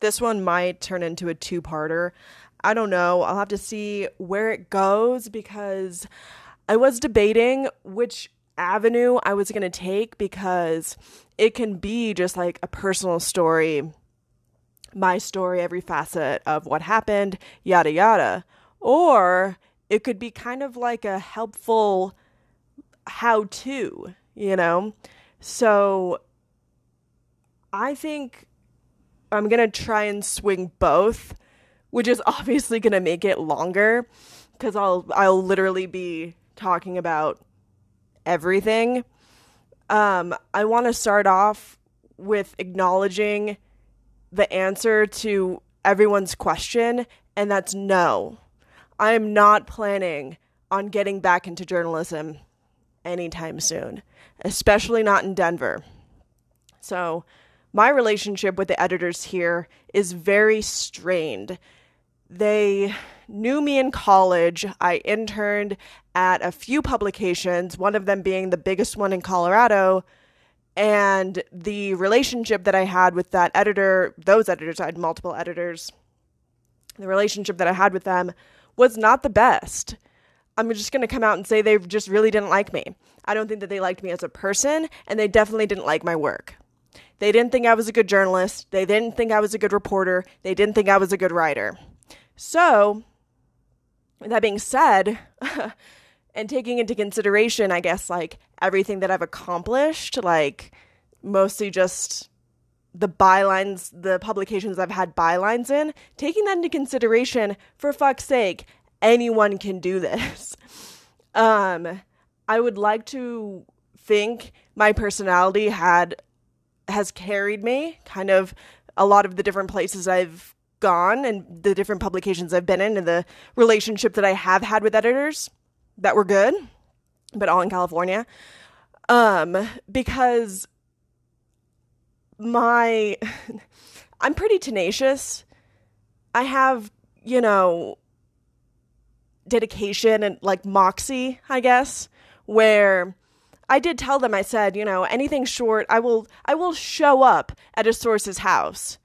This one might turn into a two parter. I don't know. I'll have to see where it goes because I was debating which avenue I was going to take because it can be just like a personal story, my story, every facet of what happened, yada yada. Or it could be kind of like a helpful how to, you know? So I think I'm going to try and swing both, which is obviously going to make it longer cuz I'll I'll literally be talking about everything. Um I want to start off with acknowledging the answer to everyone's question and that's no. I am not planning on getting back into journalism anytime soon, especially not in Denver. So, my relationship with the editors here is very strained. They knew me in college. I interned at a few publications, one of them being the biggest one in Colorado. And the relationship that I had with that editor, those editors, I had multiple editors, the relationship that I had with them was not the best. I'm just going to come out and say they just really didn't like me. I don't think that they liked me as a person, and they definitely didn't like my work. They didn't think I was a good journalist. They didn't think I was a good reporter. They didn't think I was a good writer. So, that being said, and taking into consideration, I guess, like everything that I've accomplished, like mostly just the bylines, the publications I've had bylines in, taking that into consideration, for fuck's sake, anyone can do this. Um, I would like to think my personality had has carried me kind of a lot of the different places I've gone and the different publications I've been in and the relationship that I have had with editors that were good, but all in California. Um, because my I'm pretty tenacious. I have, you know, dedication and like moxie, I guess, where I did tell them I said, you know, anything short, I will I will show up at a source's house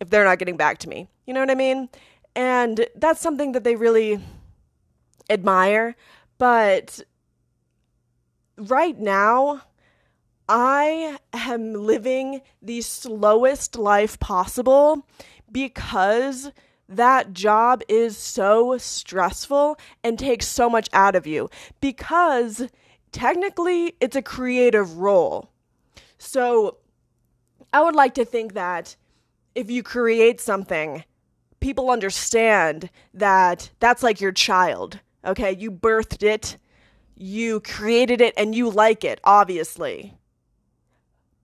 if they're not getting back to me. You know what I mean? And that's something that they really admire, but right now I am living the slowest life possible because that job is so stressful and takes so much out of you because technically it's a creative role. So I would like to think that if you create something, people understand that that's like your child. Okay, you birthed it, you created it, and you like it, obviously.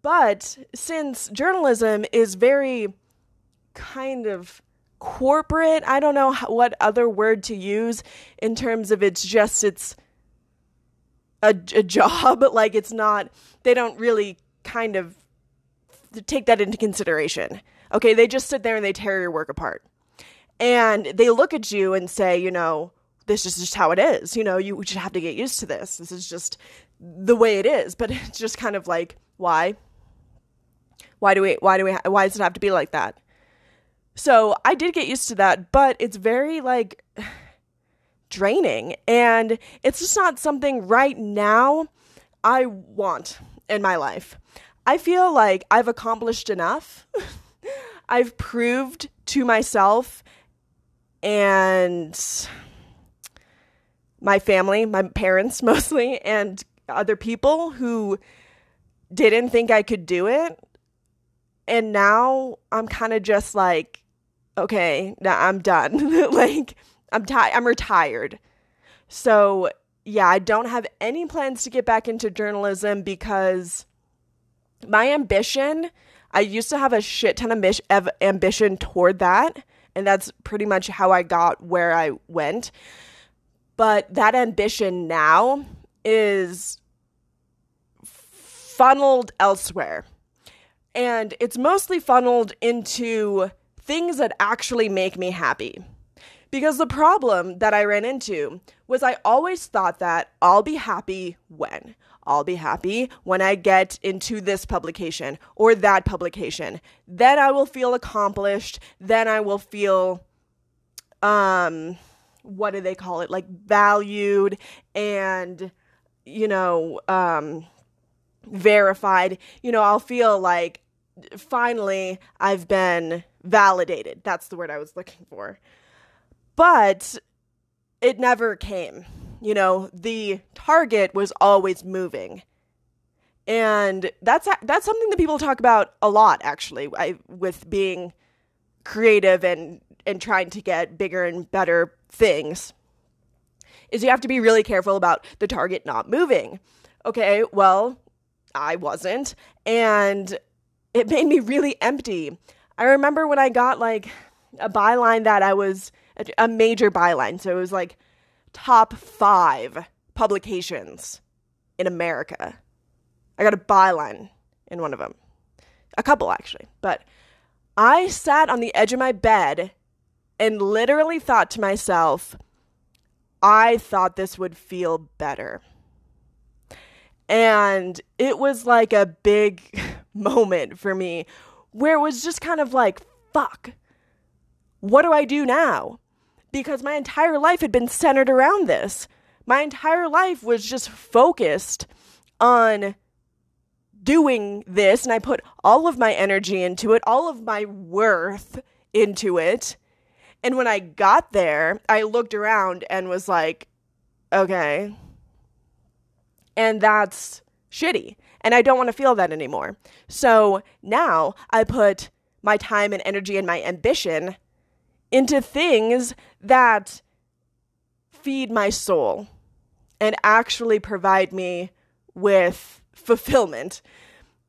But since journalism is very kind of corporate, I don't know what other word to use in terms of it's just it's a, a job, like it's not they don't really kind of take that into consideration. Okay, they just sit there and they tear your work apart. And they look at you and say, you know, this is just how it is. You know, you just have to get used to this. This is just the way it is. But it's just kind of like, why? Why do we why do we why does it have to be like that? So, I did get used to that, but it's very like draining and it's just not something right now I want in my life. I feel like I've accomplished enough. I've proved to myself and my family, my parents mostly, and other people who didn't think I could do it and now I'm kind of just like, okay, now I'm done. like I'm tired. I'm retired. So yeah, I don't have any plans to get back into journalism because my ambition. I used to have a shit ton of ambition toward that, and that's pretty much how I got where I went. But that ambition now is funneled elsewhere and it's mostly funneled into things that actually make me happy. Because the problem that I ran into was I always thought that I'll be happy when. I'll be happy when I get into this publication or that publication. Then I will feel accomplished. Then I will feel, um, what do they call it? Like valued and, you know, um, verified. You know, I'll feel like finally I've been validated. That's the word I was looking for. But it never came. You know, the target was always moving. And that's that's something that people talk about a lot actually I, with being creative and and trying to get bigger and better things. Is you have to be really careful about the target not moving. Okay, well, I wasn't and it made me really empty. I remember when I got like a byline that I was a major byline. So it was like top five publications in America. I got a byline in one of them, a couple actually. But I sat on the edge of my bed and literally thought to myself, I thought this would feel better. And it was like a big moment for me where it was just kind of like, fuck, what do I do now? Because my entire life had been centered around this. My entire life was just focused on doing this, and I put all of my energy into it, all of my worth into it. And when I got there, I looked around and was like, okay. And that's shitty. And I don't want to feel that anymore. So now I put my time and energy and my ambition into things that feed my soul and actually provide me with fulfillment.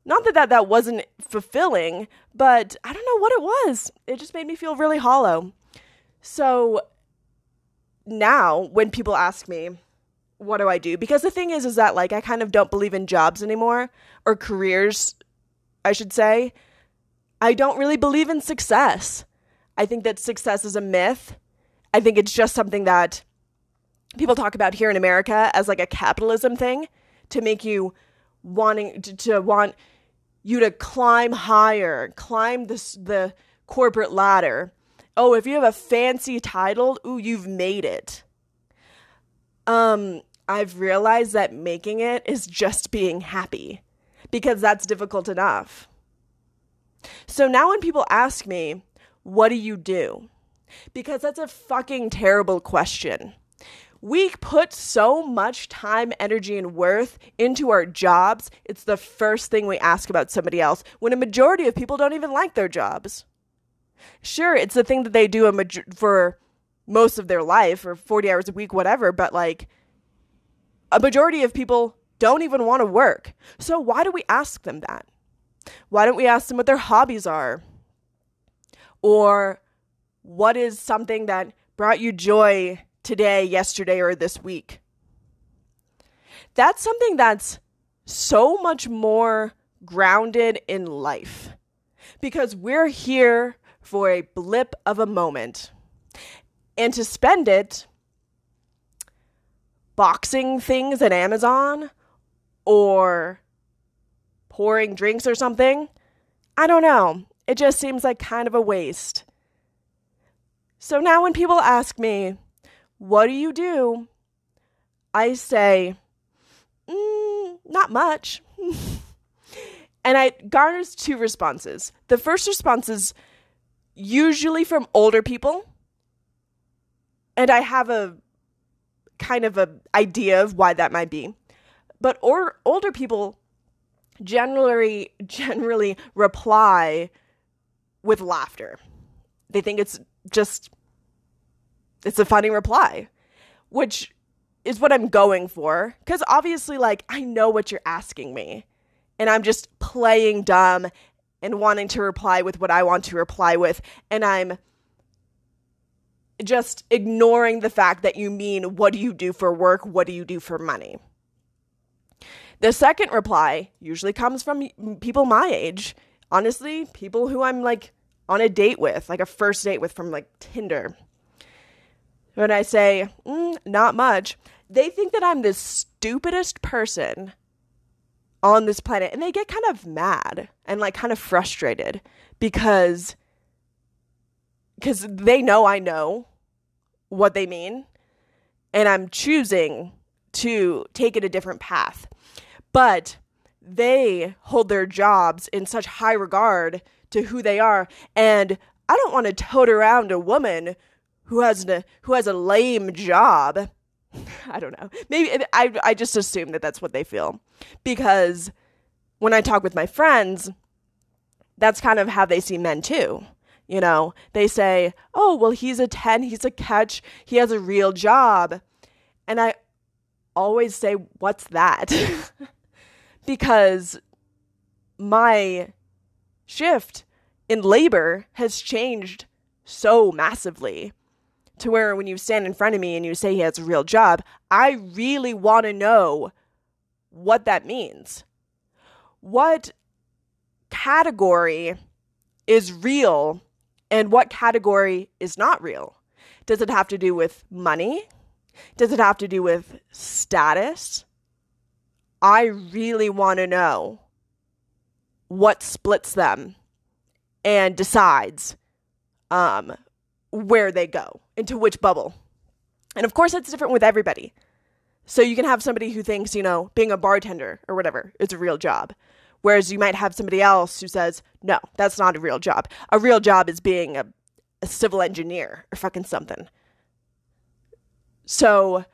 Not that, that that wasn't fulfilling, but I don't know what it was. It just made me feel really hollow. So now when people ask me, what do I do? Because the thing is, is that like I kind of don't believe in jobs anymore or careers, I should say. I don't really believe in success. I think that success is a myth. I think it's just something that people talk about here in America as like a capitalism thing to make you wanting to, to want you to climb higher, climb the corporate ladder. Oh, if you have a fancy title, ooh, you've made it. Um, I've realized that making it is just being happy because that's difficult enough. So now when people ask me, what do you do? Because that's a fucking terrible question. We put so much time, energy, and worth into our jobs, it's the first thing we ask about somebody else when a majority of people don't even like their jobs. Sure, it's the thing that they do major- for most of their life or 40 hours a week, whatever, but like a majority of people don't even want to work. So why do we ask them that? Why don't we ask them what their hobbies are? Or what is something that brought you joy today, yesterday, or this week? That's something that's so much more grounded in life because we're here for a blip of a moment and to spend it boxing things at Amazon or pouring drinks or something. I don't know. It just seems like kind of a waste. So now when people ask me, what do you do? I say, mm, not much. and I garners two responses. The first response is usually from older people. And I have a kind of a idea of why that might be. But or, older people generally generally reply with laughter. They think it's just it's a funny reply, which is what I'm going for cuz obviously like I know what you're asking me and I'm just playing dumb and wanting to reply with what I want to reply with and I'm just ignoring the fact that you mean what do you do for work? What do you do for money? The second reply usually comes from people my age honestly, people who I'm like on a date with, like a first date with from like Tinder. When I say, mm, not much, they think that I'm the stupidest person on this planet and they get kind of mad and like kind of frustrated because because they know I know what they mean and I'm choosing to take it a different path. But they hold their jobs in such high regard to who they are and I don't want to tote around a woman who has a who has a lame job. I don't know. Maybe I I just assume that that's what they feel because when I talk with my friends, that's kind of how they see men too. You know, they say, "Oh, well, he's a 10, he's a catch, he has a real job." And I always say, "What's that?" because my shift in labor has changed so massively to where when you stand in front of me and you say he has a real job, I really want to know what that means. What category is real and what category is not real? Does it have to do with money? Does it have to do with status? I really want to know what splits them and decides um, where they go, into which bubble. And of course, that's different with everybody. So you can have somebody who thinks, you know, being a bartender or whatever is a real job. Whereas you might have somebody else who says, no, that's not a real job. A real job is being a, a civil engineer or fucking something. So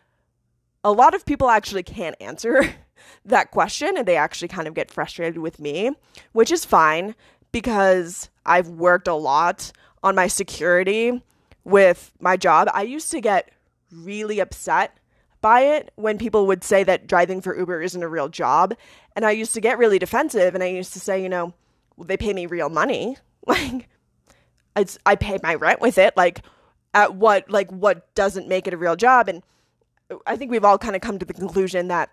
a lot of people actually can't answer that question and they actually kind of get frustrated with me, which is fine because I've worked a lot on my security with my job. I used to get really upset by it when people would say that driving for Uber isn't a real job. And I used to get really defensive and I used to say, you know, well, they pay me real money. Like, it's, I pay my rent with it. Like, at what, like, what doesn't make it a real job? And I think we've all kind of come to the conclusion that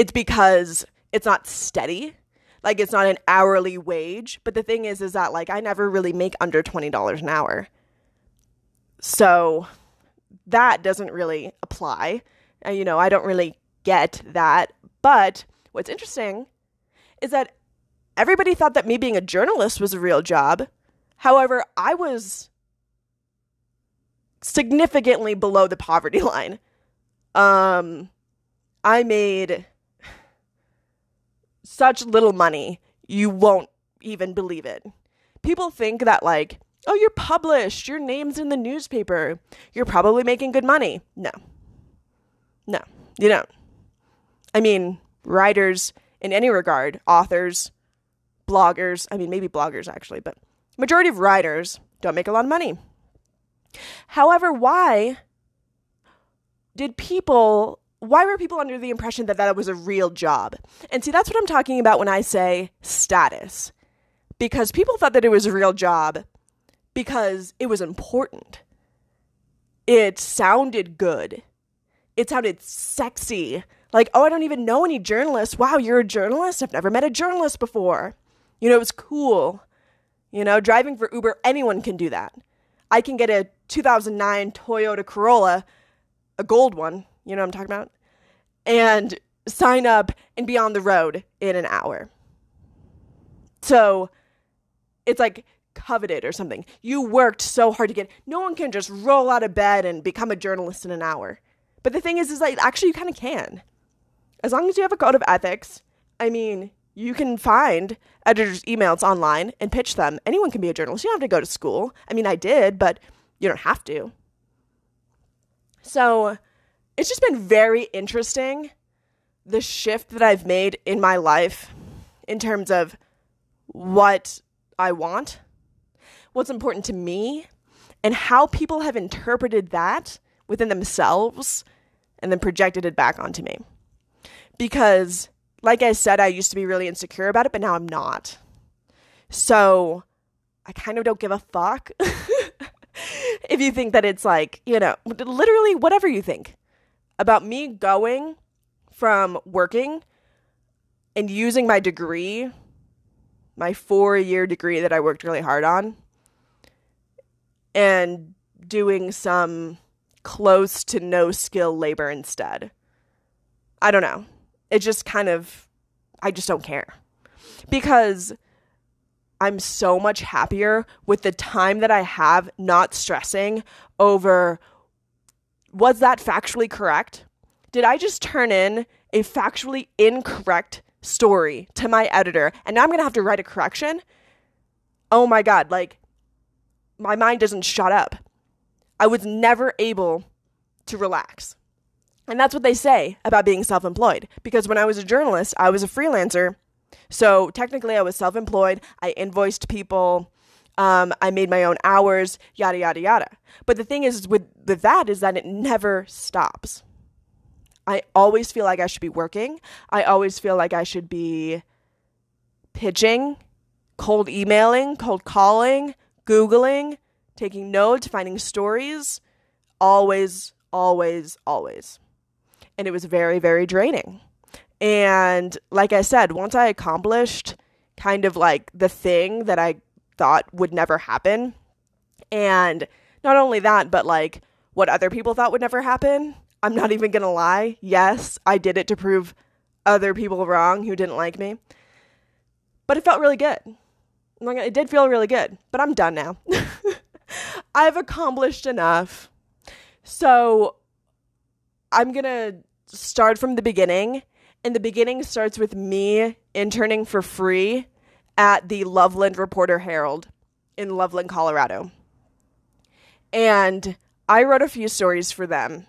it's because it's not steady. Like it's not an hourly wage. But the thing is is that like i never really make under $20 an hour. So that doesn't really apply. And, you know i don't really get that. But what's interesting is that everybody thought that me being a journalist was a real job. However i was significantly below the poverty line. Um i made such little money, you won't even believe it. People think that, like, oh, you're published, your name's in the newspaper, you're probably making good money. No. No, you don't. I mean, writers in any regard, authors, bloggers, I mean, maybe bloggers actually, but majority of writers don't make a lot of money. However, why did people why were people under the impression that that was a real job? And see, that's what I'm talking about when I say status. Because people thought that it was a real job because it was important. It sounded good. It sounded sexy. Like, oh, I don't even know any journalists. Wow, you're a journalist? I've never met a journalist before. You know, it was cool. You know, driving for Uber, anyone can do that. I can get a 2009 Toyota Corolla, a gold one, you know what I'm talking about? And sign up and be on the road in an hour. So it's like coveted or something. You worked so hard to get. No one can just roll out of bed and become a journalist in an hour. But the thing is, is like actually you kind of can, as long as you have a code of ethics. I mean, you can find editors' emails online and pitch them. Anyone can be a journalist. You don't have to go to school. I mean, I did, but you don't have to. So it's just been very interesting the shift that I've made in my life in terms of what I want, what's important to me, and how people have interpreted that within themselves and then projected it back onto me. Because, like I said, I used to be really insecure about it, but now I'm not. So I kind of don't give a fuck if you think that it's like, you know, literally whatever you think about me going from working and using my degree, my four year degree that I worked really hard on, and doing some close to no skill labor instead. I don't know. It just kind of I just don't care. Because I'm so much happier with the time that I have not stressing over was that factually correct? Did I just turn in a factually incorrect story to my editor and now I'm going to have to write a correction? Oh my God, like my mind doesn't shut up. I was never able to relax. And that's what they say about being self employed. Because when I was a journalist, I was a freelancer. So technically, I was self employed. I invoiced people. Um, I made my own hours, yada, yada, yada. But the thing is with, with that is that it never stops. I always feel like I should be working. I always feel like I should be pitching, cold emailing, cold calling, Googling, taking notes, finding stories. Always, always, always. And it was very, very draining. And like I said, once I accomplished kind of like the thing that I thought would never happen, and not only that, but like what other people thought would never happen, I'm not even gonna lie. Yes, I did it to prove other people wrong who didn't like me. But it felt really good. It did feel really good. But I'm done now. I've accomplished enough. So I'm gonna start from the beginning. And the beginning starts with me interning for free at the Loveland Reporter Herald in Loveland, Colorado. And I wrote a few stories for them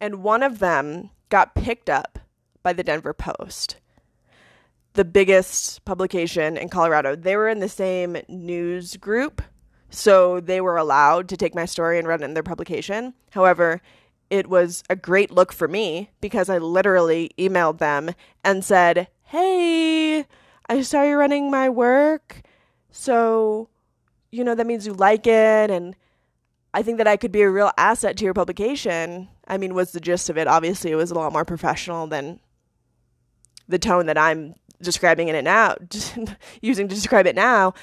and one of them got picked up by the Denver Post, the biggest publication in Colorado. They were in the same news group, so they were allowed to take my story and run it in their publication. However, it was a great look for me because I literally emailed them and said, Hey, I saw you running my work. So, you know, that means you like it. And I think that I could be a real asset to your publication. I mean, was the gist of it. Obviously, it was a lot more professional than the tone that I'm describing in it now, using to describe it now.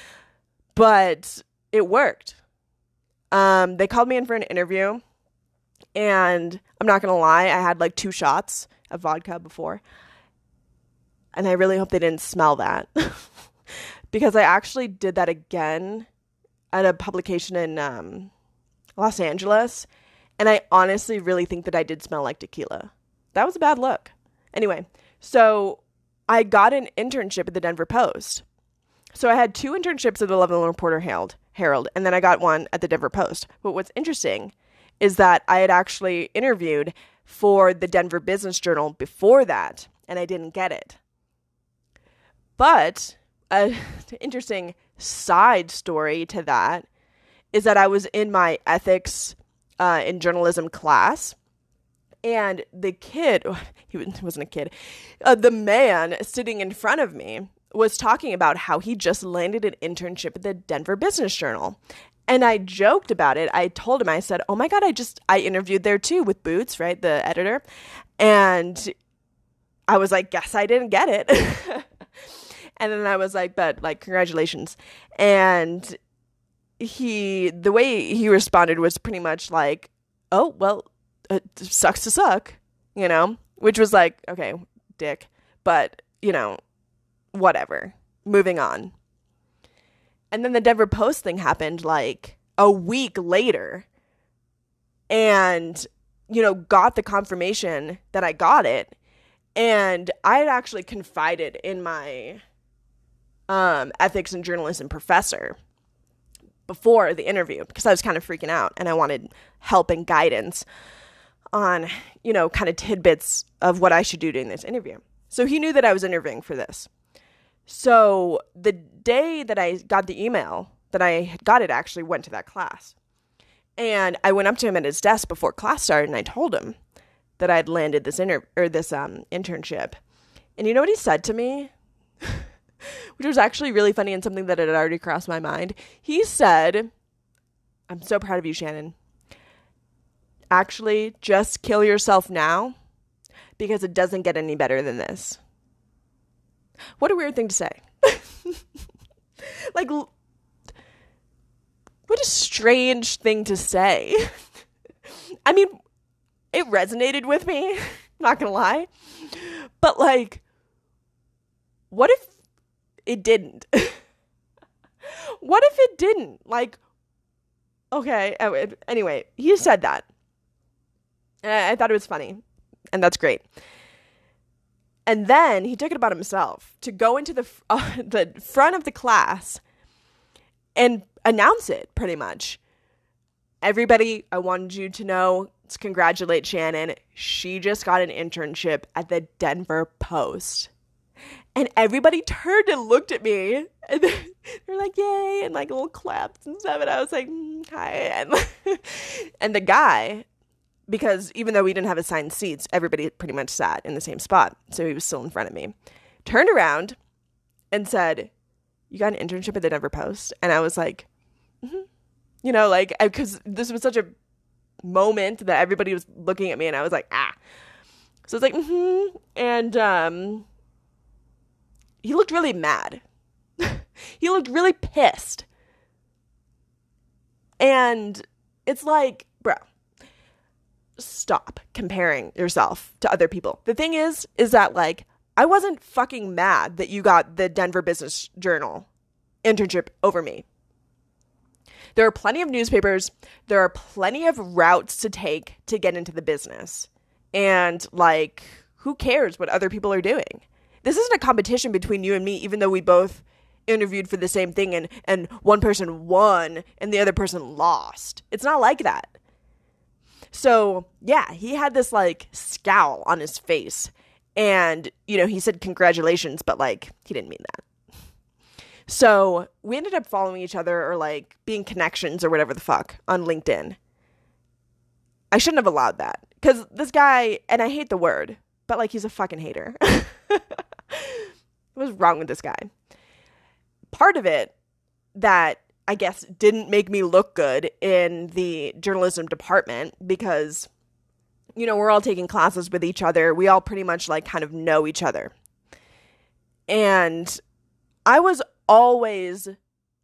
But it worked. Um, they called me in for an interview, and I'm not gonna lie, I had like two shots of vodka before, and I really hope they didn't smell that because I actually did that again at a publication in um, Los Angeles, and I honestly really think that I did smell like tequila. That was a bad look. Anyway, so I got an internship at the Denver Post. So I had two internships at the Loveland Reporter Herald, Herald, and then I got one at the Denver Post. But what's interesting is that I had actually interviewed for the Denver Business Journal before that, and I didn't get it. But an interesting side story to that is that I was in my ethics uh, in journalism class. And the kid, he wasn't a kid, uh, the man sitting in front of me was talking about how he just landed an internship at the Denver Business Journal. And I joked about it. I told him, I said, Oh my God, I just, I interviewed there too with Boots, right? The editor. And I was like, Guess I didn't get it. And then I was like, But like, congratulations. And he the way he responded was pretty much like, "Oh, well, it sucks to suck," you know, which was like, "Okay, dick," but, you know, whatever. Moving on. And then the Denver Post thing happened like a week later. And you know, got the confirmation that I got it. And I had actually confided in my um, ethics and journalism professor before the interview because I was kind of freaking out and I wanted help and guidance on, you know, kind of tidbits of what I should do during this interview. So he knew that I was interviewing for this. So the day that I got the email that I had got it actually went to that class. And I went up to him at his desk before class started and I told him that I had landed this inter- or this um, internship. And you know what he said to me? which was actually really funny and something that had already crossed my mind. He said, I'm so proud of you, Shannon. Actually, just kill yourself now because it doesn't get any better than this. What a weird thing to say. like, what a strange thing to say. I mean, it resonated with me, not gonna lie. But, like, what if it didn't? what if it didn't? Like, okay. Oh, anyway, he said that. And I thought it was funny. And that's great. And then he took it about himself to go into the uh, the front of the class and announce it pretty much. Everybody, I wanted you to know, to congratulate Shannon. She just got an internship at the Denver Post. And everybody turned and looked at me. And they're like, yay, and like little claps and stuff. And I was like, mm, hi. And, and the guy, because even though we didn't have assigned seats, everybody pretty much sat in the same spot. So he was still in front of me. Turned around and said, You got an internship at the Denver Post? And I was like, mm-hmm. You know, like, because this was such a moment that everybody was looking at me and I was like, ah. So it's like, mm-hmm. And um, he looked really mad. he looked really pissed. And it's like, bro, stop comparing yourself to other people. The thing is, is that like, I wasn't fucking mad that you got the Denver Business Journal internship over me. There are plenty of newspapers, there are plenty of routes to take to get into the business. And like, who cares what other people are doing? This isn't a competition between you and me, even though we both interviewed for the same thing and, and one person won and the other person lost. It's not like that. So, yeah, he had this like scowl on his face. And, you know, he said congratulations, but like he didn't mean that. So we ended up following each other or like being connections or whatever the fuck on LinkedIn. I shouldn't have allowed that because this guy, and I hate the word, but like he's a fucking hater. what was wrong with this guy? Part of it that I guess, didn't make me look good in the journalism department because, you know, we're all taking classes with each other. We all pretty much like kind of know each other. And I was always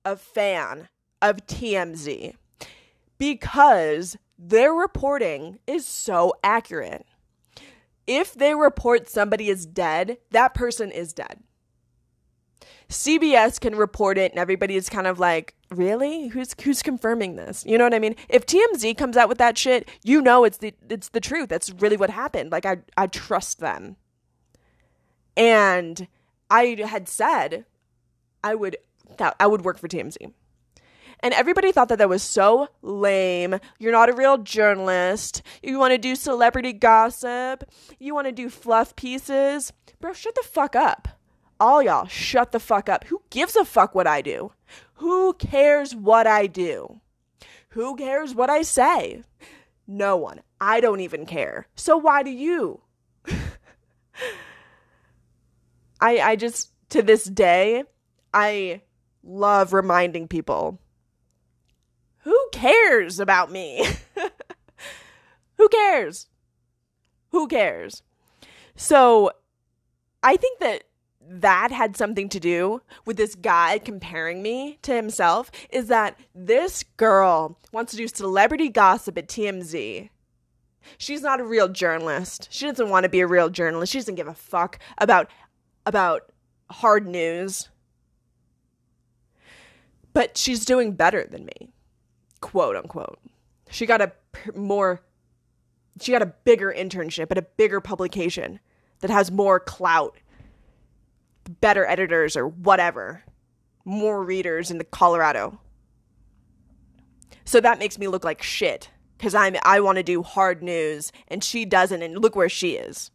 a fan of TMZ because their reporting is so accurate. If they report somebody is dead, that person is dead. CBS can report it and everybody is kind of like, really? Who's who's confirming this? You know what I mean? If TMZ comes out with that shit, you know it's the it's the truth. That's really what happened. Like I I trust them. And I had said I would that I would work for TMZ. And everybody thought that that was so lame. You're not a real journalist. You want to do celebrity gossip. You want to do fluff pieces. Bro, shut the fuck up all y'all shut the fuck up. Who gives a fuck what I do? Who cares what I do? Who cares what I say? No one. I don't even care. So why do you? I I just to this day I love reminding people who cares about me? who cares? Who cares? So I think that that had something to do with this guy comparing me to himself is that this girl wants to do celebrity gossip at TMZ. She's not a real journalist. She doesn't want to be a real journalist. She doesn't give a fuck about about hard news. But she's doing better than me. Quote unquote. She got a more she got a bigger internship at a bigger publication that has more clout better editors or whatever, more readers in the Colorado. So that makes me look like shit because I'm I want to do hard news and she doesn't and look where she is.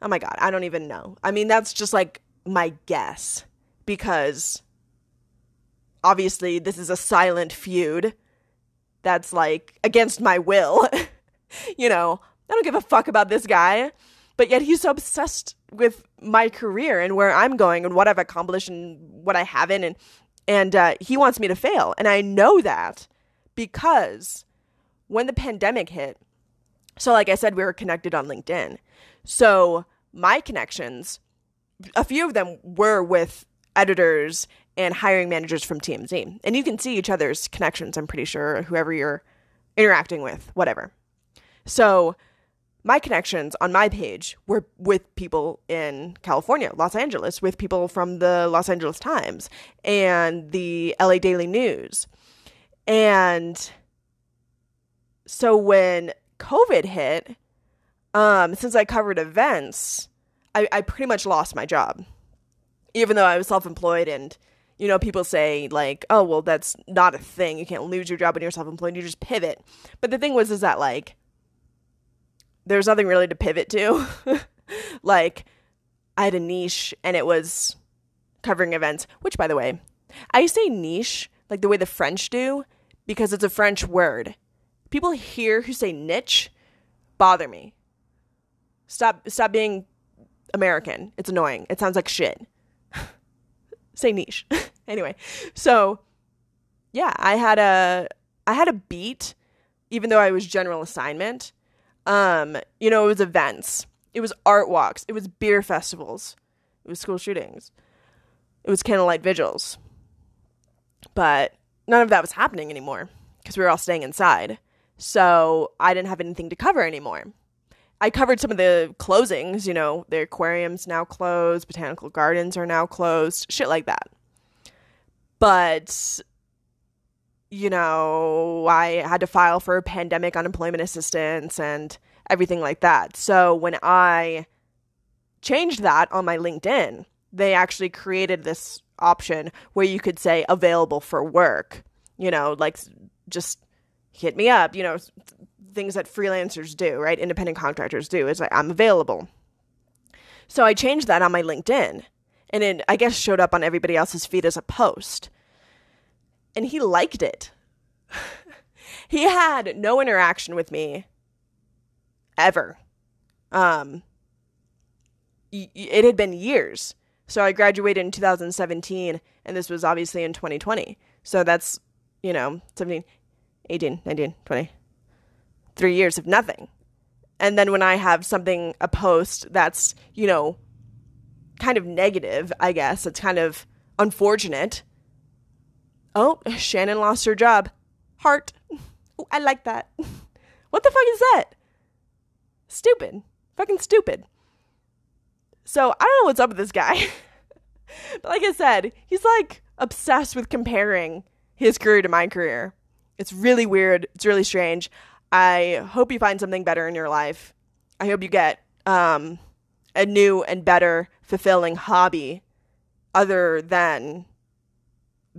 Oh my god, I don't even know. I mean, that's just like my guess because obviously this is a silent feud that's like against my will. you know, I don't give a fuck about this guy, but yet he's so obsessed with my career and where I'm going and what I've accomplished and what I haven't and and uh, he wants me to fail. And I know that because when the pandemic hit so like I said we were connected on LinkedIn. So my connections a few of them were with editors and hiring managers from TMZ and you can see each other's connections I'm pretty sure whoever you're interacting with whatever. So my connections on my page were with people in California, Los Angeles, with people from the Los Angeles Times and the LA Daily News. And so when COVID hit, um, since I covered events, I, I pretty much lost my job. Even though I was self employed and you know, people say like, "Oh, well, that's not a thing. You can't lose your job when you're self-employed. You just pivot." But the thing was, is that like there's nothing really to pivot to. like, I had a niche and it was covering events, which, by the way, I say niche like the way the French do because it's a French word. People here who say niche bother me. Stop stop being American. It's annoying. It sounds like shit. say niche. anyway, so yeah, I had a I had a beat even though I was general assignment um, you know, it was events, it was art walks, it was beer festivals, it was school shootings, it was candlelight vigils. But none of that was happening anymore because we were all staying inside. So I didn't have anything to cover anymore. I covered some of the closings, you know, the aquarium's now closed, botanical gardens are now closed, shit like that. But you know, I had to file for pandemic unemployment assistance and everything like that. So when I changed that on my LinkedIn, they actually created this option where you could say available for work, you know, like just hit me up, you know, things that freelancers do, right? Independent contractors do. is like I'm available. So I changed that on my LinkedIn and it I guess showed up on everybody else's feed as a post and he liked it. he had no interaction with me ever. Um, it had been years. So I graduated in 2017, and this was obviously in 2020. So that's, you know, 17, 18, 19, 20, three years of nothing. And then when I have something, a post that's, you know, kind of negative, I guess, it's kind of unfortunate Oh, Shannon lost her job. Heart. Ooh, I like that. What the fuck is that? Stupid. Fucking stupid. So I don't know what's up with this guy. but like I said, he's like obsessed with comparing his career to my career. It's really weird. It's really strange. I hope you find something better in your life. I hope you get um, a new and better, fulfilling hobby other than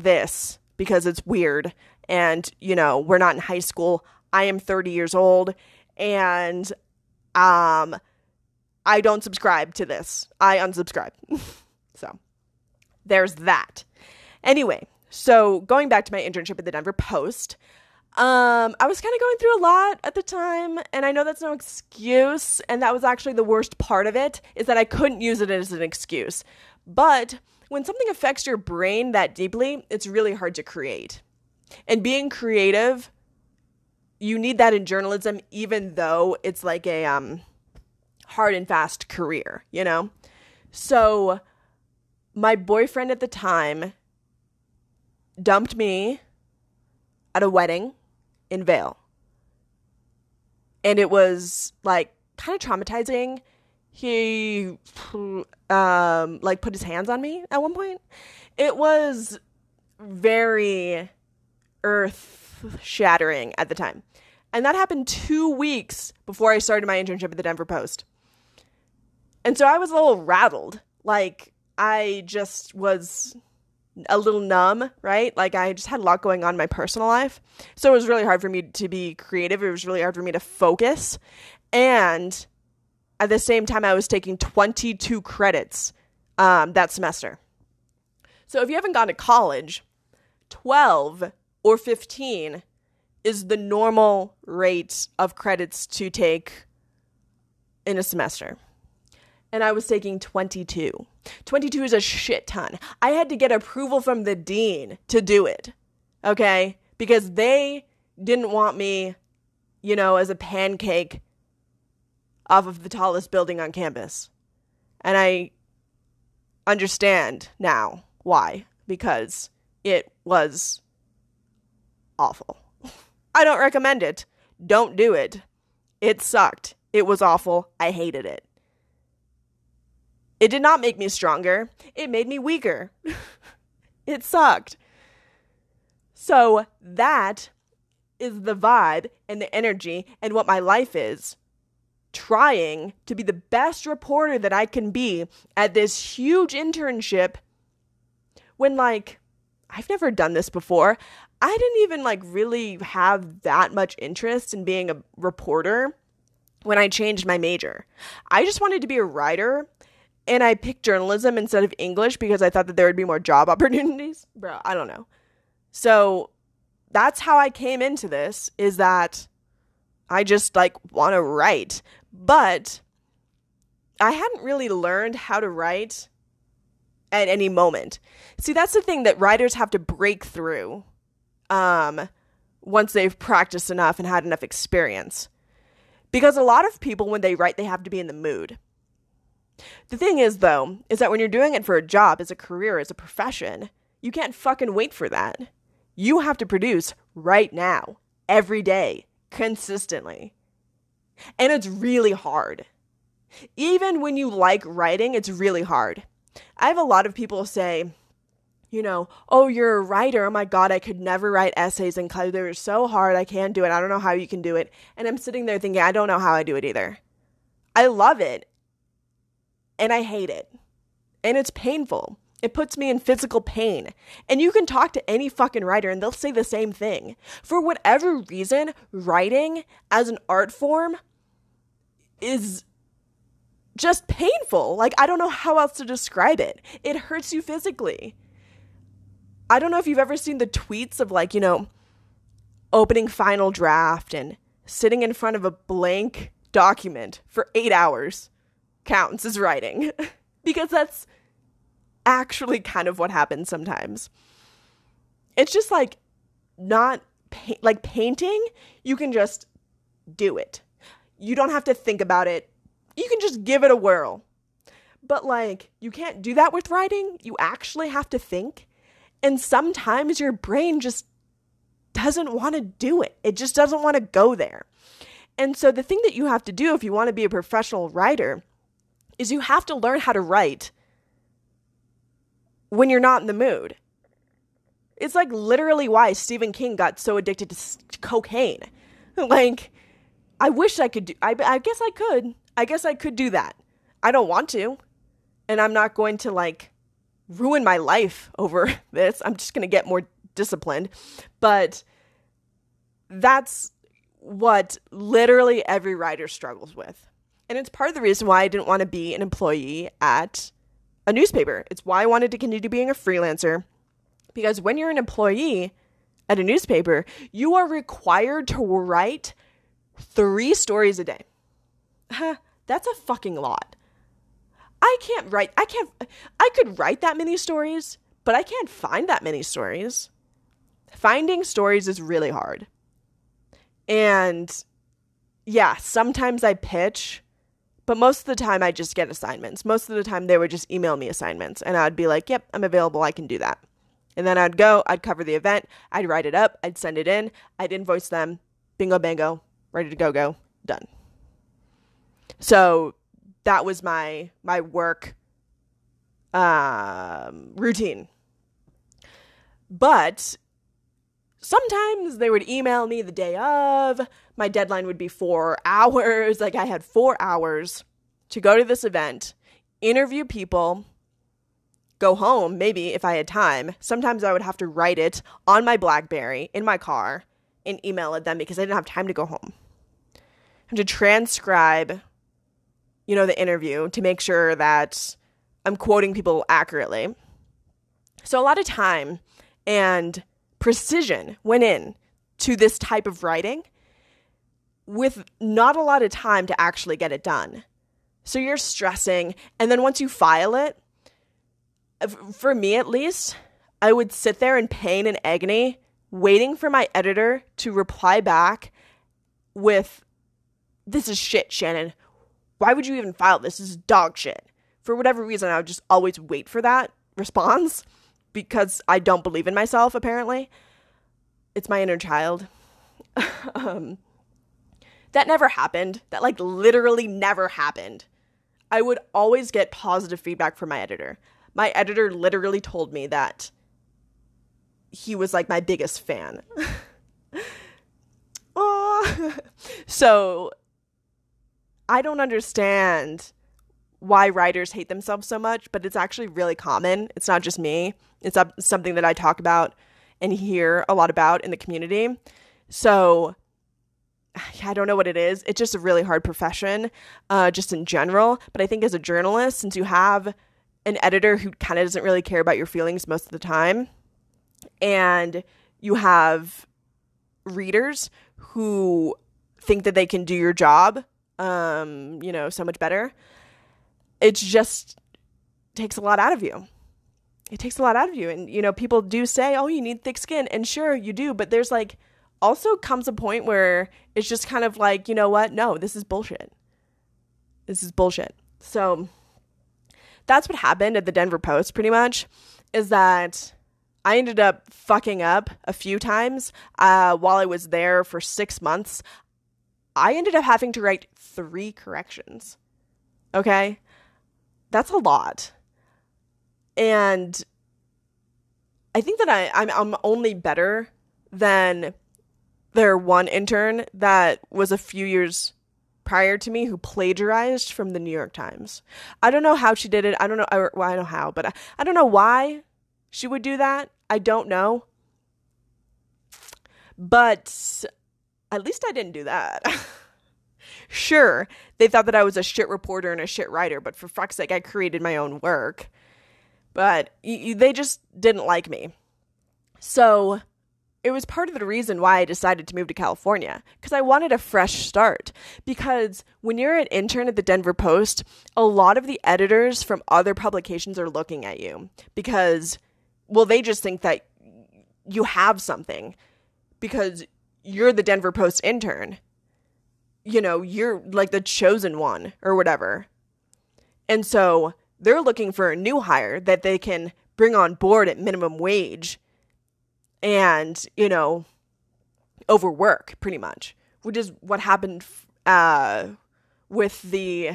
this because it's weird. And, you know, we're not in high school. I am 30 years old and um I don't subscribe to this. I unsubscribe. so, there's that. Anyway, so going back to my internship at the Denver Post, um, I was kind of going through a lot at the time, and I know that's no excuse, and that was actually the worst part of it, is that I couldn't use it as an excuse. But when something affects your brain that deeply, it's really hard to create. And being creative, you need that in journalism, even though it's like a um, hard and fast career, you know? So, my boyfriend at the time dumped me at a wedding in Vail. And it was like kind of traumatizing he um like put his hands on me at one point. It was very earth shattering at the time. And that happened 2 weeks before I started my internship at the Denver Post. And so I was a little rattled. Like I just was a little numb, right? Like I just had a lot going on in my personal life. So it was really hard for me to be creative. It was really hard for me to focus. And at the same time, I was taking 22 credits um, that semester. So if you haven't gone to college, 12 or 15 is the normal rate of credits to take in a semester. And I was taking 22. 22 is a shit ton. I had to get approval from the dean to do it. Okay? Because they didn't want me, you know, as a pancake off of the tallest building on campus. And I understand now why, because it was awful. I don't recommend it. Don't do it. It sucked. It was awful. I hated it. It did not make me stronger, it made me weaker. it sucked. So, that is the vibe and the energy and what my life is. Trying to be the best reporter that I can be at this huge internship when, like, I've never done this before. I didn't even like really have that much interest in being a reporter when I changed my major. I just wanted to be a writer and I picked journalism instead of English because I thought that there would be more job opportunities. Bro, I don't know. So that's how I came into this is that I just like want to write. But I hadn't really learned how to write at any moment. See, that's the thing that writers have to break through um, once they've practiced enough and had enough experience. Because a lot of people, when they write, they have to be in the mood. The thing is, though, is that when you're doing it for a job, as a career, as a profession, you can't fucking wait for that. You have to produce right now, every day, consistently. And it's really hard. Even when you like writing, it's really hard. I have a lot of people say, you know, oh, you're a writer. Oh my God, I could never write essays in class. They're so hard. I can't do it. I don't know how you can do it. And I'm sitting there thinking, I don't know how I do it either. I love it and I hate it. And it's painful. It puts me in physical pain. And you can talk to any fucking writer and they'll say the same thing. For whatever reason, writing as an art form is just painful. Like, I don't know how else to describe it. It hurts you physically. I don't know if you've ever seen the tweets of like, you know, opening final draft and sitting in front of a blank document for eight hours counts as writing. because that's actually kind of what happens sometimes. It's just like not pa- like painting, you can just do it. You don't have to think about it. You can just give it a whirl. But like, you can't do that with writing. You actually have to think. And sometimes your brain just doesn't want to do it, it just doesn't want to go there. And so, the thing that you have to do if you want to be a professional writer is you have to learn how to write when you're not in the mood. It's like literally why Stephen King got so addicted to cocaine. Like, I wish I could do, I, I guess I could. I guess I could do that. I don't want to. And I'm not going to like ruin my life over this. I'm just going to get more disciplined. But that's what literally every writer struggles with. And it's part of the reason why I didn't want to be an employee at a newspaper. It's why I wanted to continue being a freelancer. Because when you're an employee at a newspaper, you are required to write three stories a day. That's a fucking lot. I can't write, I can't, I could write that many stories, but I can't find that many stories. Finding stories is really hard. And yeah, sometimes I pitch, but most of the time I just get assignments. Most of the time they would just email me assignments and I'd be like, yep, I'm available. I can do that. And then I'd go, I'd cover the event, I'd write it up, I'd send it in, I'd invoice them, bingo, bango, ready to go, go, done. So that was my my work um, routine. But sometimes they would email me the day of. My deadline would be four hours. Like I had four hours to go to this event, interview people, go home, maybe if I had time. Sometimes I would have to write it on my Blackberry in my car and email it them because I didn't have time to go home. And to transcribe you know, the interview to make sure that I'm quoting people accurately. So a lot of time and precision went in to this type of writing with not a lot of time to actually get it done. So you're stressing, and then once you file it, for me at least, I would sit there in pain and agony, waiting for my editor to reply back with, This is shit, Shannon why would you even file this? This is dog shit. For whatever reason, I would just always wait for that response because I don't believe in myself, apparently. It's my inner child. um, That never happened. That like literally never happened. I would always get positive feedback from my editor. My editor literally told me that he was like my biggest fan. so I don't understand why writers hate themselves so much, but it's actually really common. It's not just me. It's something that I talk about and hear a lot about in the community. So I don't know what it is. It's just a really hard profession, uh, just in general. But I think as a journalist, since you have an editor who kind of doesn't really care about your feelings most of the time, and you have readers who think that they can do your job, um, you know, so much better. It just takes a lot out of you. It takes a lot out of you. And, you know, people do say, oh, you need thick skin. And sure, you do. But there's like, also comes a point where it's just kind of like, you know what? No, this is bullshit. This is bullshit. So that's what happened at the Denver Post pretty much is that I ended up fucking up a few times uh, while I was there for six months. I ended up having to write three corrections. Okay? That's a lot. And I think that I, I'm, I'm only better than their one intern that was a few years prior to me who plagiarized from the New York Times. I don't know how she did it. I don't know. I, well, I know how, but I, I don't know why she would do that. I don't know. But at least I didn't do that. sure, they thought that I was a shit reporter and a shit writer, but for fuck's sake, I created my own work. But y- y- they just didn't like me. So it was part of the reason why I decided to move to California because I wanted a fresh start. Because when you're an intern at the Denver Post, a lot of the editors from other publications are looking at you because, well, they just think that you have something because you're the Denver Post intern. You know, you're like the chosen one or whatever. And so they're looking for a new hire that they can bring on board at minimum wage and, you know, overwork pretty much, which is what happened uh, with the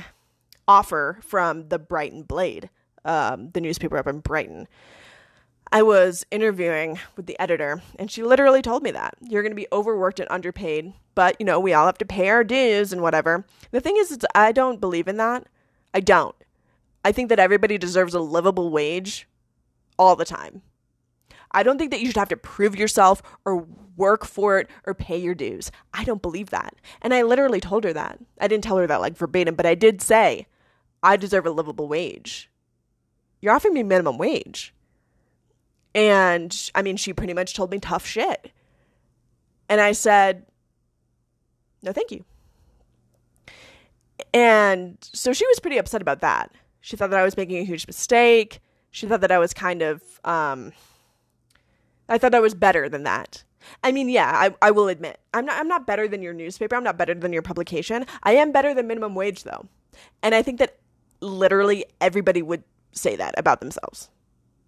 offer from the Brighton Blade, um, the newspaper up in Brighton. I was interviewing with the editor, and she literally told me that you're going to be overworked and underpaid, but you know, we all have to pay our dues and whatever. The thing is, I don't believe in that. I don't. I think that everybody deserves a livable wage all the time. I don't think that you should have to prove yourself or work for it or pay your dues. I don't believe that. And I literally told her that. I didn't tell her that like verbatim, but I did say, I deserve a livable wage. You're offering me minimum wage. And I mean, she pretty much told me tough shit. And I said, no, thank you. And so she was pretty upset about that. She thought that I was making a huge mistake. She thought that I was kind of, um, I thought I was better than that. I mean, yeah, I, I will admit. I'm not I'm not better than your newspaper. I'm not better than your publication. I am better than minimum wage though. And I think that literally everybody would say that about themselves.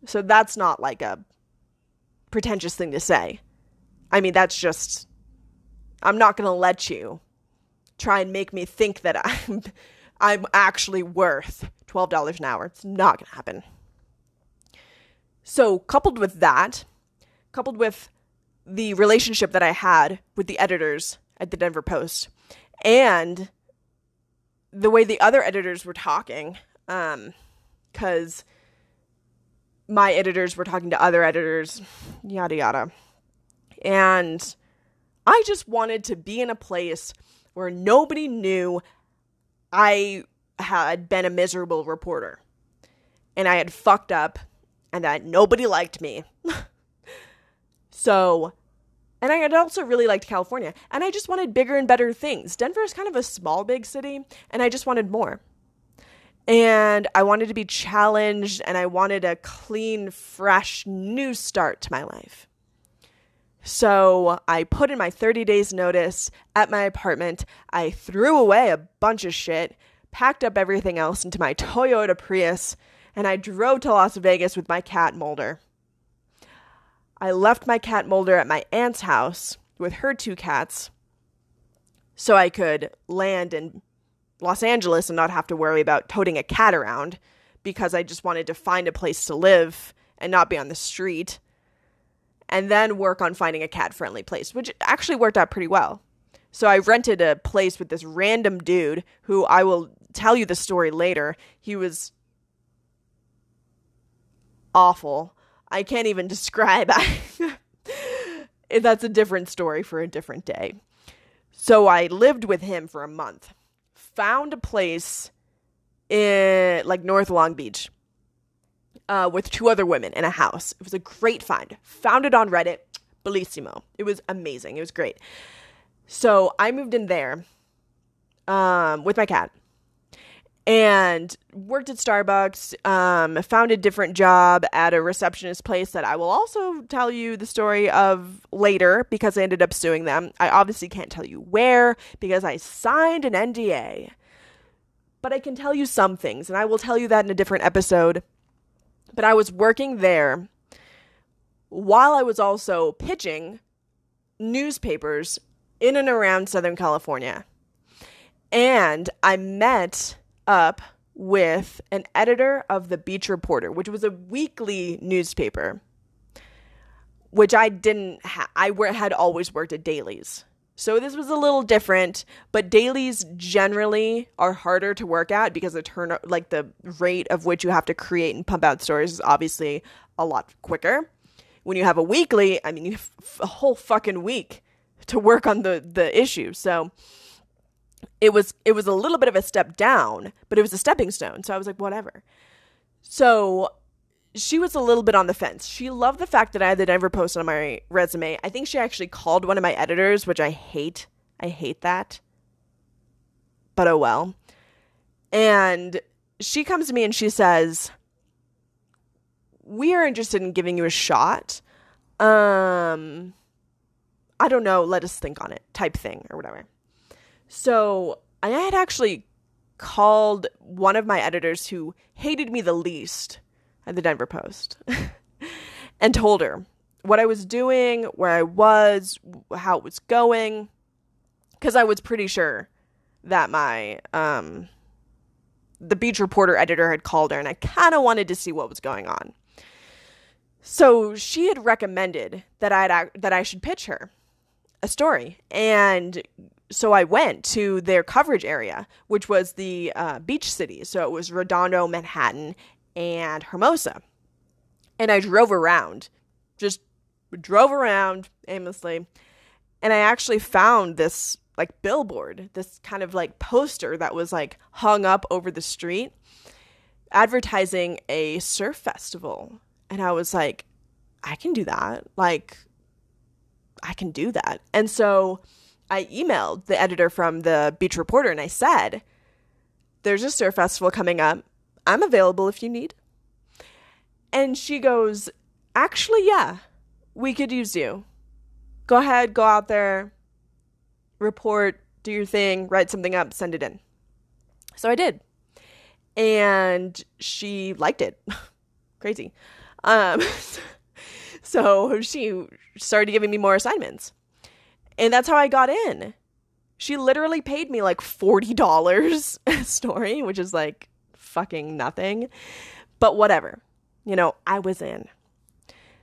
So that's not like a pretentious thing to say. I mean, that's just I'm not going to let you try and make me think that I'm I'm actually worth $12 an hour. It's not going to happen. So, coupled with that, coupled with the relationship that I had with the editors at the Denver Post and the way the other editors were talking, because um, my editors were talking to other editors, yada yada. And I just wanted to be in a place where nobody knew I had been a miserable reporter and I had fucked up and that nobody liked me. So, and I also really liked California, and I just wanted bigger and better things. Denver is kind of a small, big city, and I just wanted more. And I wanted to be challenged, and I wanted a clean, fresh, new start to my life. So I put in my 30 days notice at my apartment. I threw away a bunch of shit, packed up everything else into my Toyota Prius, and I drove to Las Vegas with my cat Mulder. I left my cat Mulder at my aunt's house with her two cats. so I could land in Los Angeles and not have to worry about toting a cat around because I just wanted to find a place to live and not be on the street. And then work on finding a cat friendly place, which actually worked out pretty well. So I rented a place with this random dude who I will tell you the story later. He was awful. I can't even describe. That's a different story for a different day. So I lived with him for a month. Found a place in like North Long Beach uh, with two other women in a house. It was a great find. Found it on Reddit. Bellissimo. It was amazing. It was great. So I moved in there um, with my cat and worked at Starbucks. Um, found a different job at a receptionist place that I will also tell you the story of later because I ended up suing them. I obviously can't tell you where because I signed an NDA. But I can tell you some things, and I will tell you that in a different episode. But I was working there while I was also pitching newspapers in and around Southern California. And I met up with an editor of the Beach Reporter, which was a weekly newspaper, which I didn't ha- I had always worked at dailies. So this was a little different, but dailies generally are harder to work at because the turn like the rate of which you have to create and pump out stories is obviously a lot quicker. When you have a weekly, I mean you have a whole fucking week to work on the the issue. So it was it was a little bit of a step down, but it was a stepping stone. So I was like, whatever. So she was a little bit on the fence. She loved the fact that I had the Denver Post on my resume. I think she actually called one of my editors, which I hate. I hate that. But oh well. And she comes to me and she says, "We are interested in giving you a shot. Um I don't know, let us think on it." type thing or whatever. So I had actually called one of my editors who hated me the least at the Denver Post and told her what I was doing, where I was, how it was going, because I was pretty sure that my um, the beach reporter editor had called her, and I kind of wanted to see what was going on. So she had recommended that I that I should pitch her a story, and so I went to their coverage area, which was the uh, beach city. So it was Redondo, Manhattan, and Hermosa. And I drove around, just drove around aimlessly. And I actually found this like billboard, this kind of like poster that was like hung up over the street advertising a surf festival. And I was like, I can do that. Like, I can do that. And so I emailed the editor from the Beach Reporter and I said, There's a surf festival coming up. I'm available if you need. And she goes, Actually, yeah, we could use you. Go ahead, go out there, report, do your thing, write something up, send it in. So I did. And she liked it. Crazy. Um, so she started giving me more assignments. And that's how I got in. She literally paid me like $40 a story, which is like fucking nothing. But whatever. You know, I was in.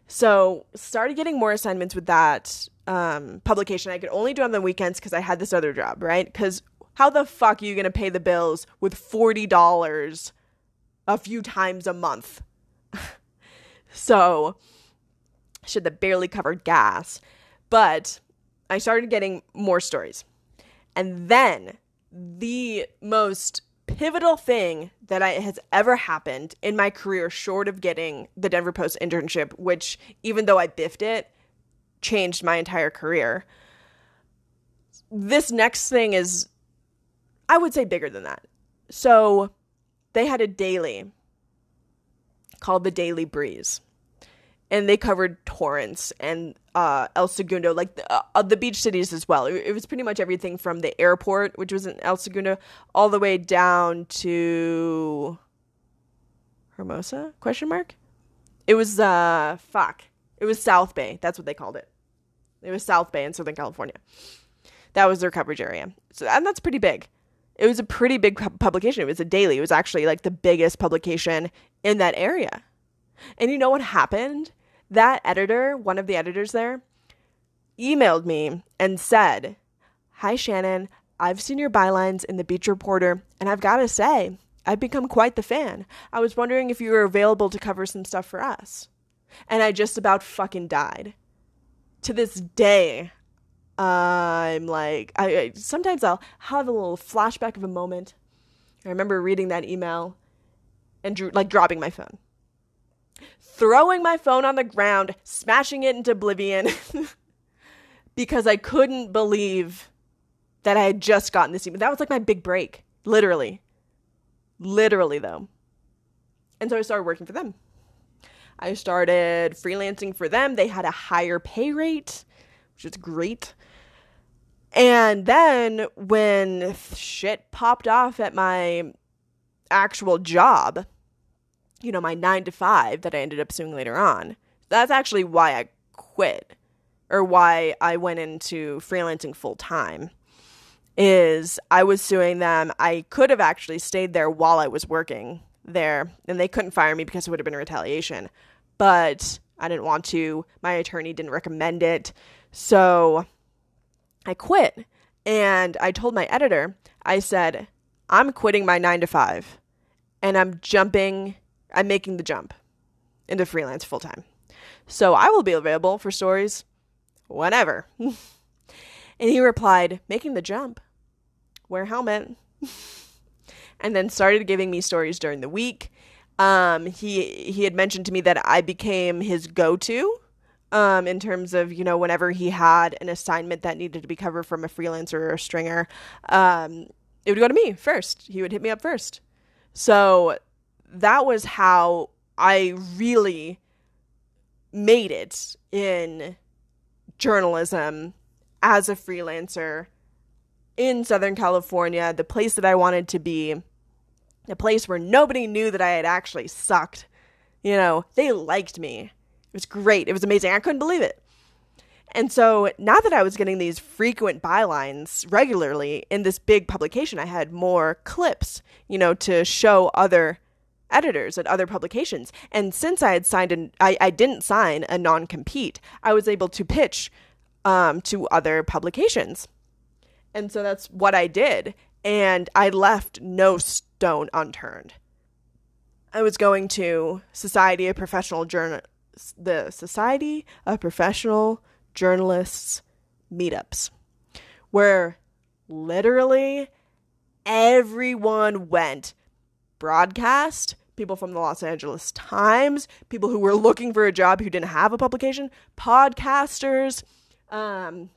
So, started getting more assignments with that um, publication. I could only do on the weekends because I had this other job, right? Because how the fuck are you going to pay the bills with $40 a few times a month? so, should have barely covered gas. But I started getting more stories. And then the most pivotal thing that I, has ever happened in my career, short of getting the Denver Post internship, which even though I biffed it, changed my entire career. This next thing is, I would say, bigger than that. So they had a daily called the Daily Breeze and they covered Torrance and uh, El Segundo, like the, uh, the beach cities as well. It, it, was pretty much everything from the airport, which was in El Segundo, all the way down to Hermosa? Question mark. It was uh fuck. It was South Bay. That's what they called it. It was South Bay in Southern California. That was their coverage area. So, and that's pretty big. It was a pretty big publication. It was a daily. It was actually like the biggest publication in that area. And you know what happened? That editor, one of the editors there, emailed me and said, Hi, Shannon. I've seen your bylines in the Beach Reporter, and I've got to say, I've become quite the fan. I was wondering if you were available to cover some stuff for us. And I just about fucking died. To this day, I'm like, I, I sometimes I'll have a little flashback of a moment. I remember reading that email and drew, like dropping my phone, throwing my phone on the ground, smashing it into oblivion because I couldn't believe that I had just gotten this email. That was like my big break, literally. Literally, though. And so I started working for them. I started freelancing for them. They had a higher pay rate, which is great. And then when shit popped off at my actual job, you know, my nine to five that I ended up suing later on, that's actually why I quit or why I went into freelancing full time. Is I was suing them. I could have actually stayed there while I was working there, and they couldn't fire me because it would have been retaliation. But I didn't want to. My attorney didn't recommend it. So I quit. And I told my editor, I said, I'm quitting my nine to five and I'm jumping, I'm making the jump into freelance full time. So I will be available for stories whenever. and he replied, making the jump, wear helmet. and then started giving me stories during the week. Um, he he had mentioned to me that I became his go-to um, in terms of you know whenever he had an assignment that needed to be covered from a freelancer or a stringer, um, it would go to me first. He would hit me up first. So that was how I really made it in journalism as a freelancer in Southern California, the place that I wanted to be, a place where nobody knew that I had actually sucked. You know, they liked me. It was great. It was amazing. I couldn't believe it. And so now that I was getting these frequent bylines regularly in this big publication, I had more clips, you know, to show other editors at other publications. And since I had signed an, I, I didn't sign a non compete, I was able to pitch um, to other publications. And so that's what I did. And I left no stone unturned. I was going to Society of Professional Journal the Society of Professional Journalists meetups, where literally everyone went. Broadcast, people from the Los Angeles Times, people who were looking for a job who didn't have a publication, podcasters, um,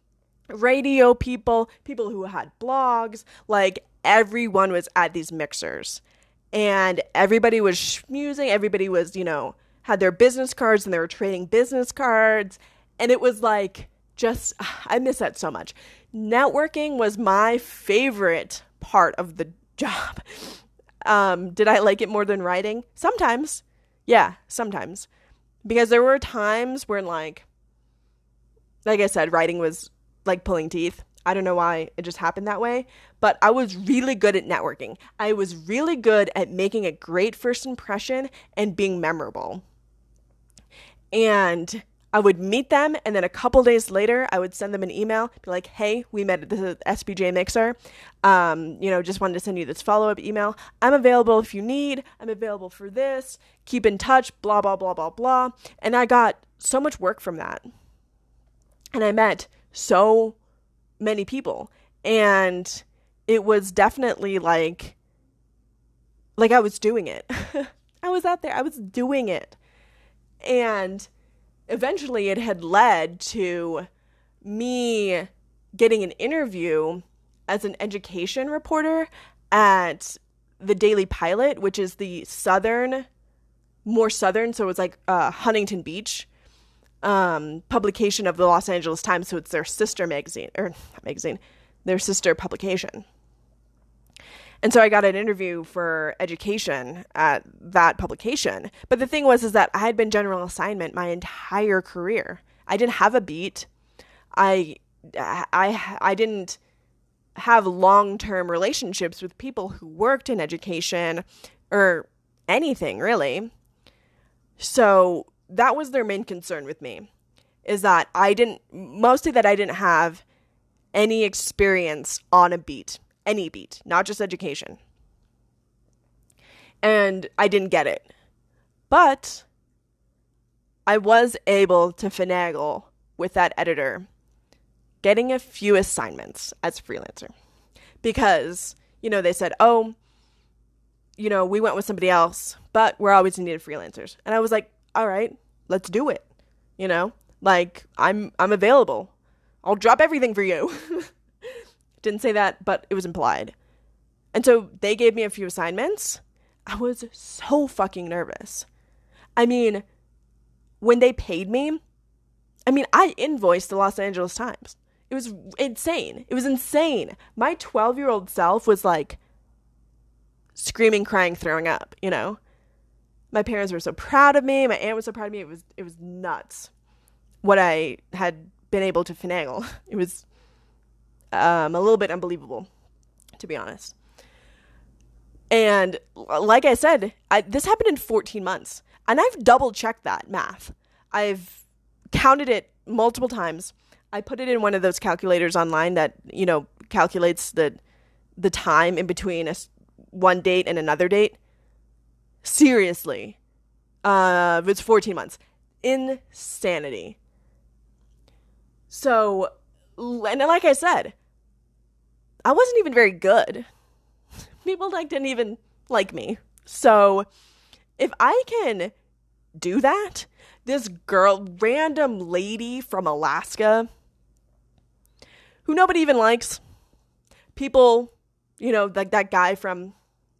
radio people, people who had blogs, like everyone was at these mixers. And everybody was schmoozing, everybody was, you know, had their business cards and they were trading business cards. And it was like, just, I miss that so much. Networking was my favorite part of the job. Um, did I like it more than writing? Sometimes. Yeah, sometimes. Because there were times when, like, like I said, writing was like pulling teeth. I don't know why it just happened that way, but I was really good at networking. I was really good at making a great first impression and being memorable and I would meet them, and then a couple days later, I would send them an email, be like, "Hey, we met at the SPJ Mixer. Um, you know, just wanted to send you this follow up email. I'm available if you need. I'm available for this. Keep in touch. Blah blah blah blah blah." And I got so much work from that, and I met so many people, and it was definitely like, like I was doing it. I was out there. I was doing it and eventually it had led to me getting an interview as an education reporter at the Daily Pilot, which is the southern, more southern, so it's like uh, Huntington Beach um, publication of the Los Angeles Times. So it's their sister magazine, or magazine, their sister publication. And so I got an interview for education at that publication. But the thing was is that I had been general assignment my entire career. I didn't have a beat. I I I didn't have long term relationships with people who worked in education or anything really. So that was their main concern with me is that I didn't, mostly that I didn't have any experience on a beat, any beat, not just education. And I didn't get it. But I was able to finagle with that editor getting a few assignments as a freelancer because, you know, they said, oh, you know, we went with somebody else, but we're always in need of freelancers. And I was like, all right, let's do it. You know, like I'm I'm available. I'll drop everything for you. Didn't say that, but it was implied. And so they gave me a few assignments. I was so fucking nervous. I mean, when they paid me, I mean, I invoiced the Los Angeles Times. It was insane. It was insane. My 12 year old self was like screaming, crying, throwing up, you know? My parents were so proud of me. My aunt was so proud of me. It was, it was nuts what I had been able to finagle. It was um, a little bit unbelievable, to be honest. And like I said, I, this happened in 14 months. And I've double checked that math. I've counted it multiple times. I put it in one of those calculators online that you know calculates the the time in between a one date and another date. Seriously, uh, it's fourteen months. Insanity. So, and like I said, I wasn't even very good. People like didn't even like me. So, if I can do that, this girl, random lady from Alaska, who nobody even likes. People, you know, like that guy from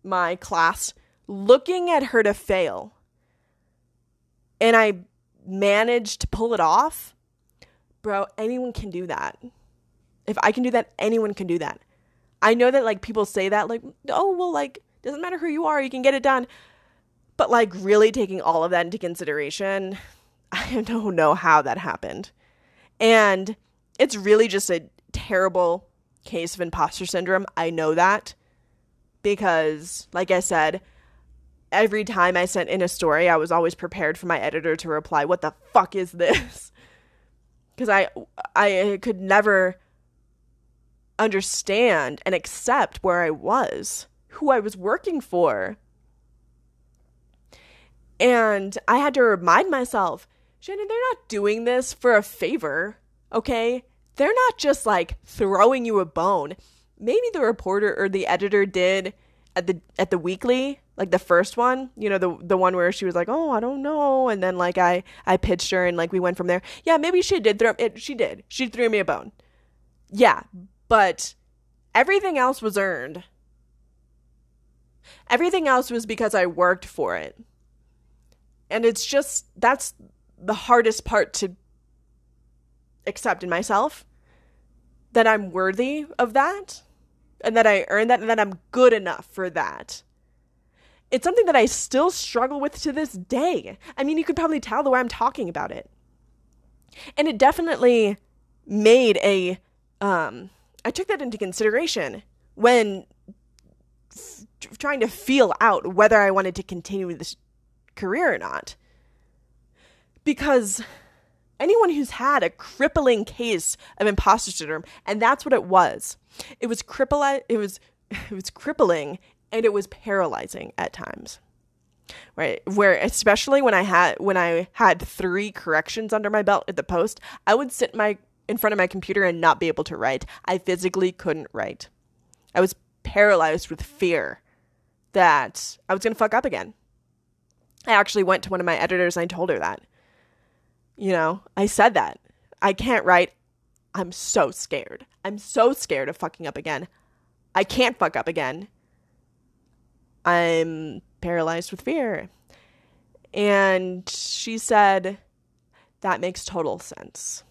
my class, looking at her to fail. And I managed to pull it off. Bro, anyone can do that. If I can do that, anyone can do that. I know that like people say that like, "Oh, well like doesn't matter who you are, you can get it done." But like really taking all of that into consideration, I don't know how that happened. And it's really just a terrible case of imposter syndrome. I know that because, like I said, every time I sent in a story, I was always prepared for my editor to reply, "What the fuck is this?" Because I I could never understand and accept where I was, who I was working for. And I had to remind myself Shannon, they're not doing this for a favor, okay? They're not just like throwing you a bone. Maybe the reporter or the editor did at the at the weekly, like the first one, you know, the the one where she was like, "Oh, I don't know," and then like I I pitched her and like we went from there. Yeah, maybe she did throw it. She did. She threw me a bone. Yeah, but everything else was earned. Everything else was because I worked for it. And it's just that's the hardest part to accept in myself that I'm worthy of that and that I earn that and that I'm good enough for that. It's something that I still struggle with to this day. I mean, you could probably tell the way I'm talking about it. And it definitely made a um I took that into consideration when f- trying to feel out whether I wanted to continue this career or not because anyone who's had a crippling case of imposter syndrome, and that's what it was. It was cripple it was it was crippling and it was paralyzing at times. Right? Where especially when I had when I had three corrections under my belt at the post, I would sit my in front of my computer and not be able to write. I physically couldn't write. I was paralyzed with fear that I was going to fuck up again. I actually went to one of my editors and I told her that. You know, I said that. I can't write. I'm so scared. I'm so scared of fucking up again. I can't fuck up again. I'm paralyzed with fear. And she said, that makes total sense.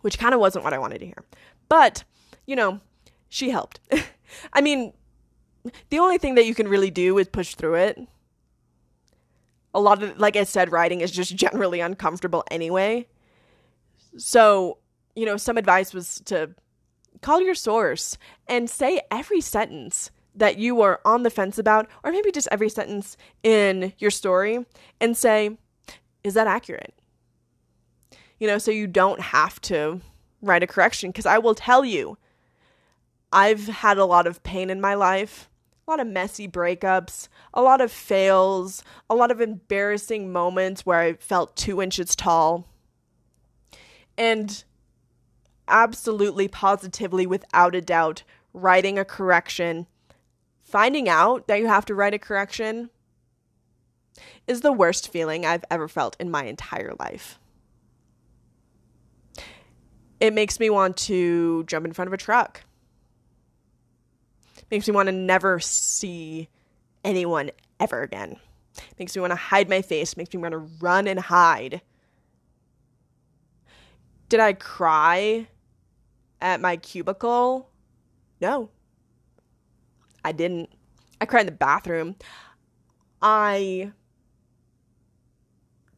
Which kind of wasn't what I wanted to hear. But, you know, she helped. I mean, the only thing that you can really do is push through it a lot of like I said, writing is just generally uncomfortable anyway. So, you know, some advice was to call your source and say every sentence that you are on the fence about, or maybe just every sentence in your story, and say, is that accurate? You know, so you don't have to write a correction. Because I will tell you, I've had a lot of pain in my life, a lot of messy breakups, a lot of fails, a lot of embarrassing moments where I felt two inches tall. And absolutely, positively, without a doubt, writing a correction, finding out that you have to write a correction is the worst feeling I've ever felt in my entire life. It makes me want to jump in front of a truck. Makes me want to never see anyone ever again. Makes me want to hide my face. Makes me want to run and hide. Did I cry at my cubicle? No. I didn't. I cried in the bathroom. I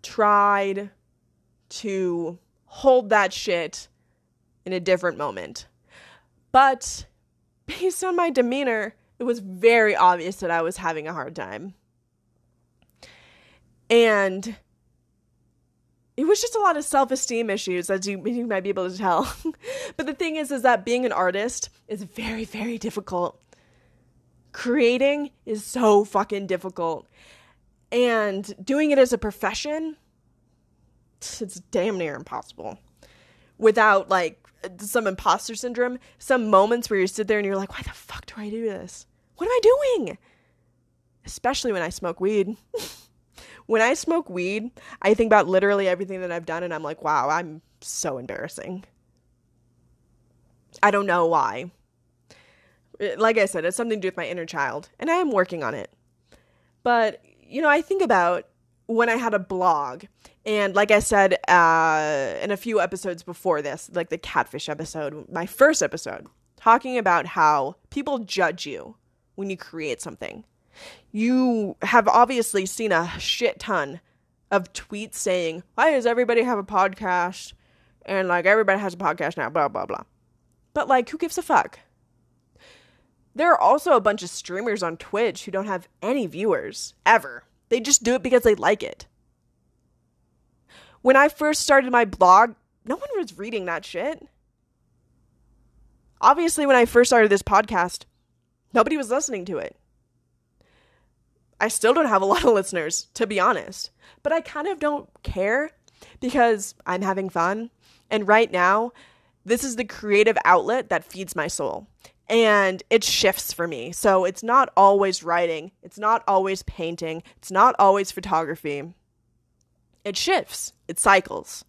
tried to hold that shit in a different moment. But based on my demeanor, it was very obvious that I was having a hard time. And it was just a lot of self-esteem issues as you, you might be able to tell. But the thing is is that being an artist is very very difficult. Creating is so fucking difficult. And doing it as a profession it's damn near impossible. Without like some imposter syndrome some moments where you sit there and you're like why the fuck do i do this what am i doing especially when i smoke weed when I smoke weed, I think about literally everything that I've done and I'm like, wow, I'm so embarrassing. I don't know why. Uh, like I said, it's something to do with my inner child, and I am working on it. But, you know, I think about when I had a blog, and like I said uh, in a few episodes before this, like the catfish episode, my first episode, talking about how people judge you when you create something you have obviously seen a shit ton of tweets saying, why does everybody have a podcast? And like everybody has a podcast now, blah, blah, blah. But like, who gives a fuck? There are also a bunch of streamers on Twitch who don't have any viewers, ever. They just do it because they like it. When I first started my blog, no one was reading that shit. Obviously, when I first started this podcast, nobody was listening to it. I still don't have a lot of listeners, to be honest. But I kind of don't care because I'm having fun. And right now, this is the creative outlet that feeds my soul. And it shifts for me. So it's not always writing, it's not always painting, it's not always photography. It shifts, it cycles.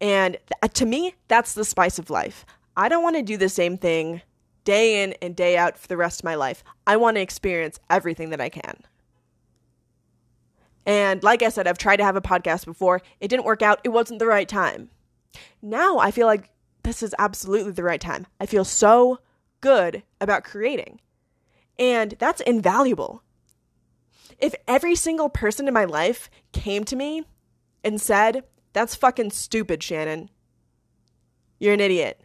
And th- uh, to me, that's the spice of life. I don't want to do the same thing day in and day out for the rest of my life. I want to experience everything that I can. And like I said, I've tried to have a podcast before. It didn't work out. It wasn't the right time. Now I feel like this is absolutely the right time. I feel so good about creating. And that's invaluable. If every single person in my life came to me and said, That's fucking stupid, Shannon. You're an idiot.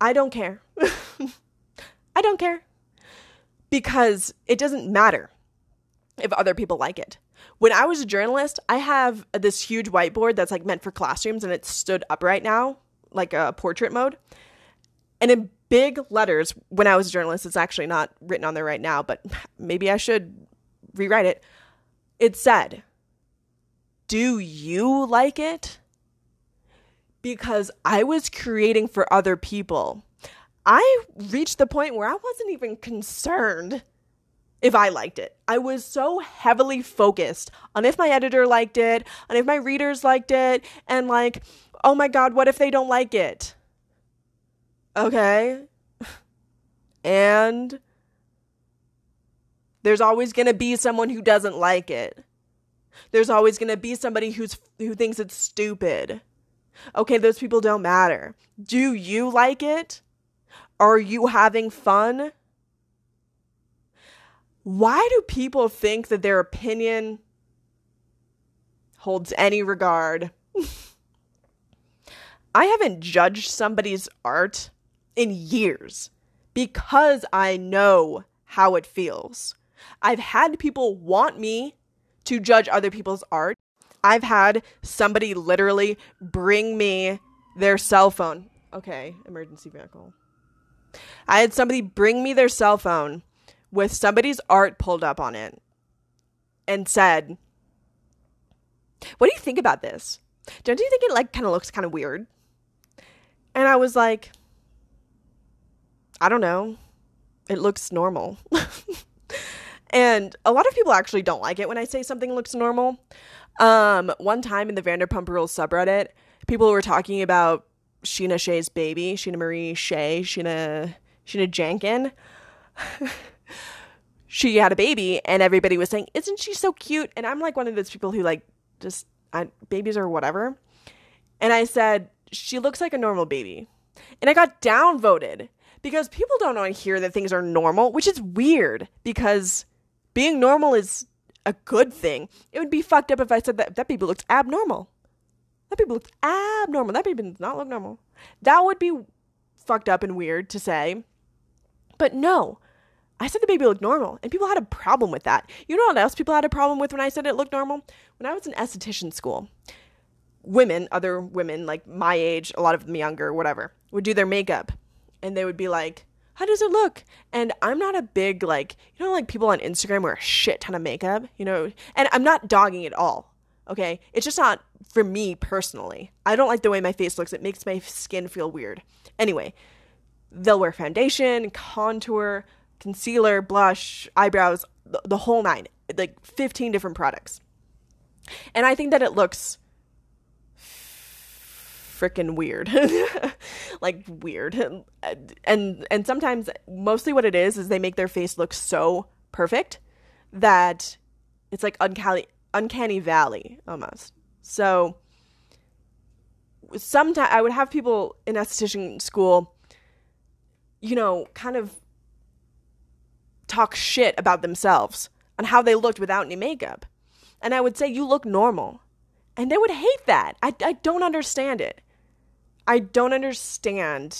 I don't care. I don't care. Because it doesn't matter if other people like it. When I was a journalist, I have this huge whiteboard that's like meant for classrooms and it's stood upright now, like a portrait mode. And in big letters, when I was a journalist, it's actually not written on there right now, but maybe I should rewrite it. It said, Do you like it? Because I was creating for other people. I reached the point where I wasn't even concerned if I liked it. I was so heavily focused on if my editor liked it, on if my readers liked it, and like, oh my God, what if they don't like it? Okay. And there's always going to be someone who doesn't like it. There's always going to be somebody who's who thinks it's stupid. Okay, those people don't matter. Do you like it? Are you having fun? why do people think that their opinion holds any regard? I haven't judged somebody's art in years because I know how it feels. I've had people want me to judge other people's art. I've had somebody literally bring me their cell phone. Okay, emergency vehicle. I had somebody bring me their cell phone with somebody's art pulled up on it and said, What do you think about this? Don't you think it like kind of looks kind of weird? And I was like, I don't know. It looks normal. and a lot of people actually don't like it when I say something looks normal. Um, one time in the Vanderpump Rules subreddit, people were talking about Scheana Shay's baby, Scheana Marie Shay, Sheena Scheana Jankin. she had a baby, and everybody was saying, "Isn't she so cute?" And I'm like one of those people who like just I, babies or whatever. And I said, "She looks like a normal baby," and I got downvoted because people don't want to hear that things are normal, which is weird because being normal is a good thing. It would be fucked up if I said that that baby looks abnormal. That baby looks abnormal. That baby does not look normal. That would be fucked up and weird to say. But no, I said the baby looked normal, and people had a problem with that. You know what else people had a problem with when I said it looked normal? When I was in esthetician school, women, other women like my age, a lot of them younger, whatever, would do their makeup, and they would be like, "How does it look?" And I'm not a big like, you know, like people on Instagram wear a shit ton of makeup, you know, and I'm not dogging at all. Okay, it's just not for me personally. I don't like the way my face looks. It makes my skin feel weird. Anyway, they'll wear foundation, contour, concealer, blush, eyebrows, the, the whole nine, like 15 different products. And I think that it looks freaking weird. like weird. And and sometimes mostly what it is is they make their face look so perfect that it's like uncanny uncanny valley almost. So sometimes I would have people in esthetician school you know, kind of talk shit about themselves on how they looked without any makeup. And I would say, You look normal. And they would hate that. I, I don't understand it. I don't understand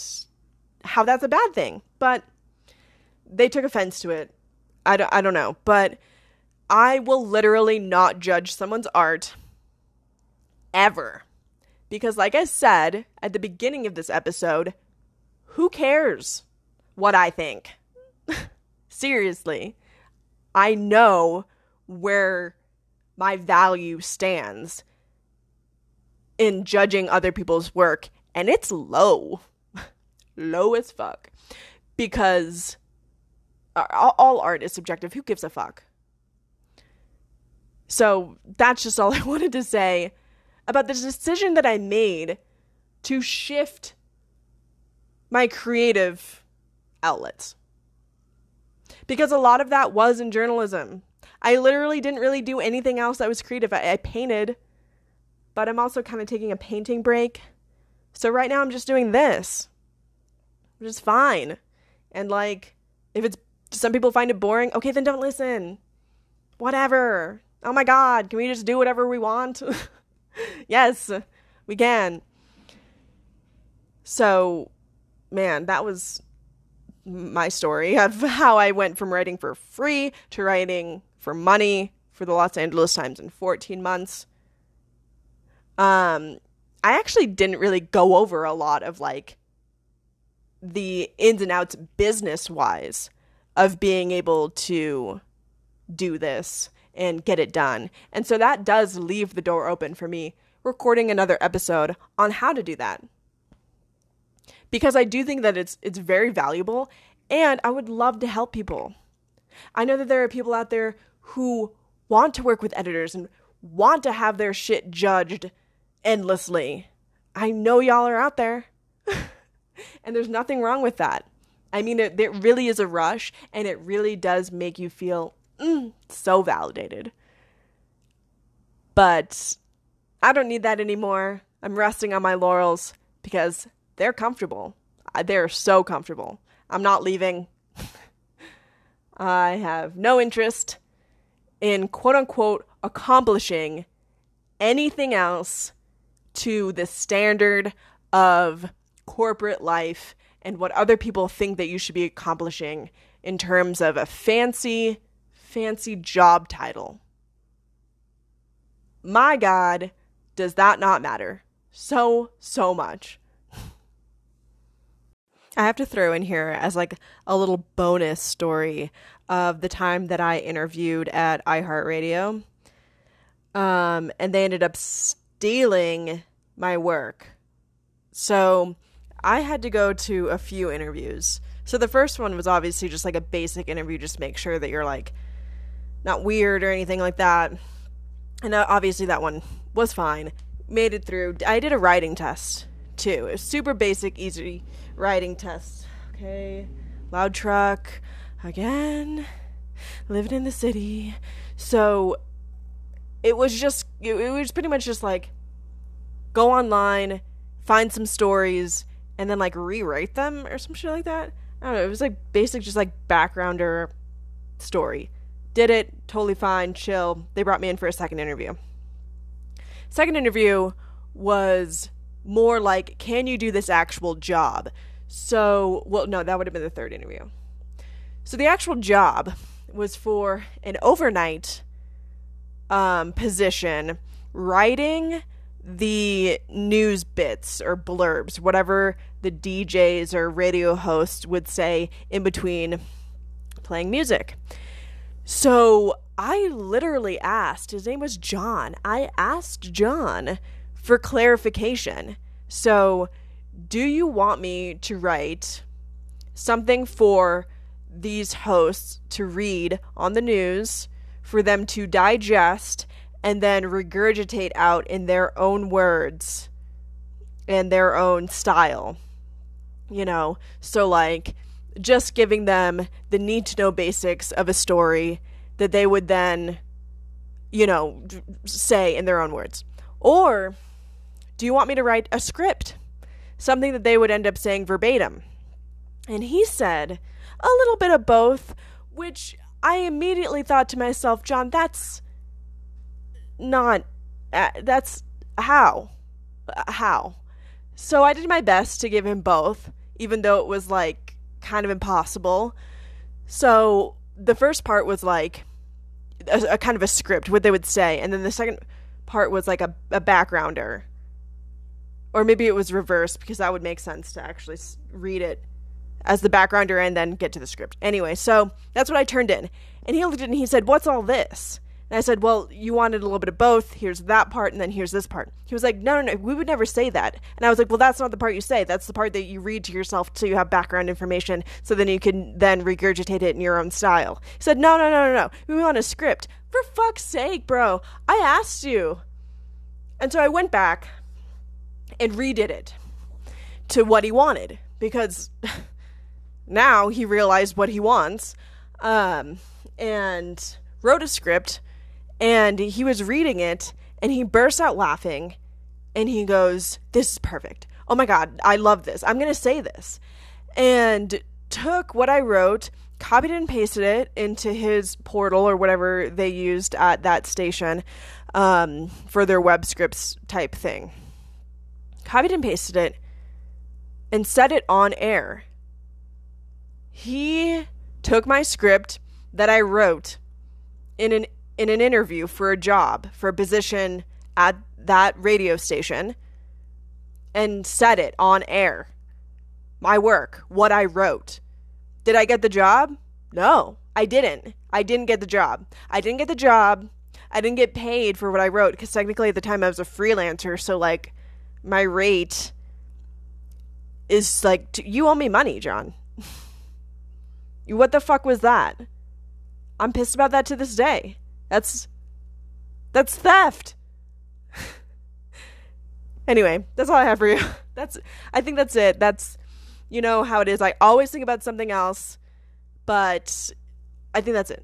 how that's a bad thing. But they took offense to it. I don't, I don't know. But I will literally not judge someone's art ever. Because, like I said at the beginning of this episode, who cares? what I think. Seriously. I know where my value stands in judging other people's work, and it's low. low as fuck. Because uh, all art is subjective. Who gives a fuck? So that's just all I wanted to say about the decision that I made to shift my creative outlets. Because a lot of that was in journalism. I literally didn't really do anything else that was creative. I, I painted, but I'm also kind of taking a painting break. So right now I'm just doing this, which is fine. And like, if it's some people find it boring, okay, then don't listen. Whatever. Oh my God, can we just do whatever we want? yes, we can. So, man, that was my story of how I went from writing for free to writing for money for the Los Angeles Times in 14 months. Um, I actually didn't really go over a lot of like the ins and outs business wise of being able to do this and get it done. And so that does leave the door open for me recording another episode on how to do that because I do think that it's it's very valuable and I would love to help people. I know that there are people out there who want to work with editors and want to have their shit judged endlessly. I know y'all are out there. and there's nothing wrong with that. I mean, it, it really is a rush and it really does make you feel mm, so validated. But I don't need that anymore. I'm resting on my laurels because they're comfortable. They're so comfortable. I'm not leaving. I have no interest in quote unquote accomplishing anything else to the standard of corporate life and what other people think that you should be accomplishing in terms of a fancy, fancy job title. My God, does that not matter? So, so much. I have to throw in here as like a little bonus story of the time that I interviewed at iHeartRadio. Um, and they ended up stealing my work. So I had to go to a few interviews. So the first one was obviously just like a basic interview, just make sure that you're like not weird or anything like that. And uh, obviously that one was fine. Made it through. I did a writing test too. It super basic, easy writing test. Okay. Loud truck. Again. Living in the city. So it was just, it, was pretty much just like go online, find some stories, and then like rewrite them or some shit like that. I don't know. It was like basic, just like backgrounder story. Did it, totally fine, chill. They brought me in for a second interview. Second interview was more like, can you do this actual job? So, well, no, that would have been the third interview. So the actual job was for an overnight um, position writing the news bits or blurbs, whatever the DJs or radio hosts would say in between playing music. So I literally asked, his name was John. I asked John for clarification. So, do you want me to write something for these hosts to read on the news, for them to digest, and then regurgitate out in their own words and their own style? You know, so like just giving them the need to know basics of a story that they would then, you know, say in their own words. Or do you want me to write a script? Something that they would end up saying verbatim. And he said, a little bit of both, which I immediately thought to myself, John, that's not, uh, that's how? Uh, how? So I did my best to give him both even though it was like kind of impossible. So the first part was like a, a, kind of a script, what they would say, and then the second part was like a, a backgrounder. Or maybe it was reversed because that would make sense to actually read it as the backgrounder and then get to the script. Anyway, so that's what I turned in. And he looked at it and he said, What's all this? And I said, Well, you wanted a little bit of both. Here's that part, and then here's this part. He was like, No, no, no, we would never say that. And I was like, Well, that's not the part you say. That's the part that you read to yourself so you have background information so then you can then regurgitate it in your own style. He said, No, no, no, no, no. We want a script. For fuck's sake, bro. I asked you. And so I went back and redid it to what he wanted because now he realized what he wants um, and wrote a script and he was reading it and he bursts out laughing and he goes, This is perfect. Oh my God, I love this. I'm going to say this. And took what I wrote, copied and pasted it into his portal or whatever they used at that station um, for their web scripts type thing. Copied and pasted it and set it on air. He took my script that I wrote in an in an interview for a job, for a position at that radio station, and said it on air. My work, what I wrote. Did I get the job? No, I didn't. I didn't get the job. I didn't get the job. I didn't get paid for what I wrote because technically at the time I was a freelancer, so like my rate is like you owe me money, John. what the fuck was that? I'm pissed about that to this day. That's that's theft. anyway, that's all I have for you. That's I think that's it. That's you know how it is. I always think about something else, but I think that's it.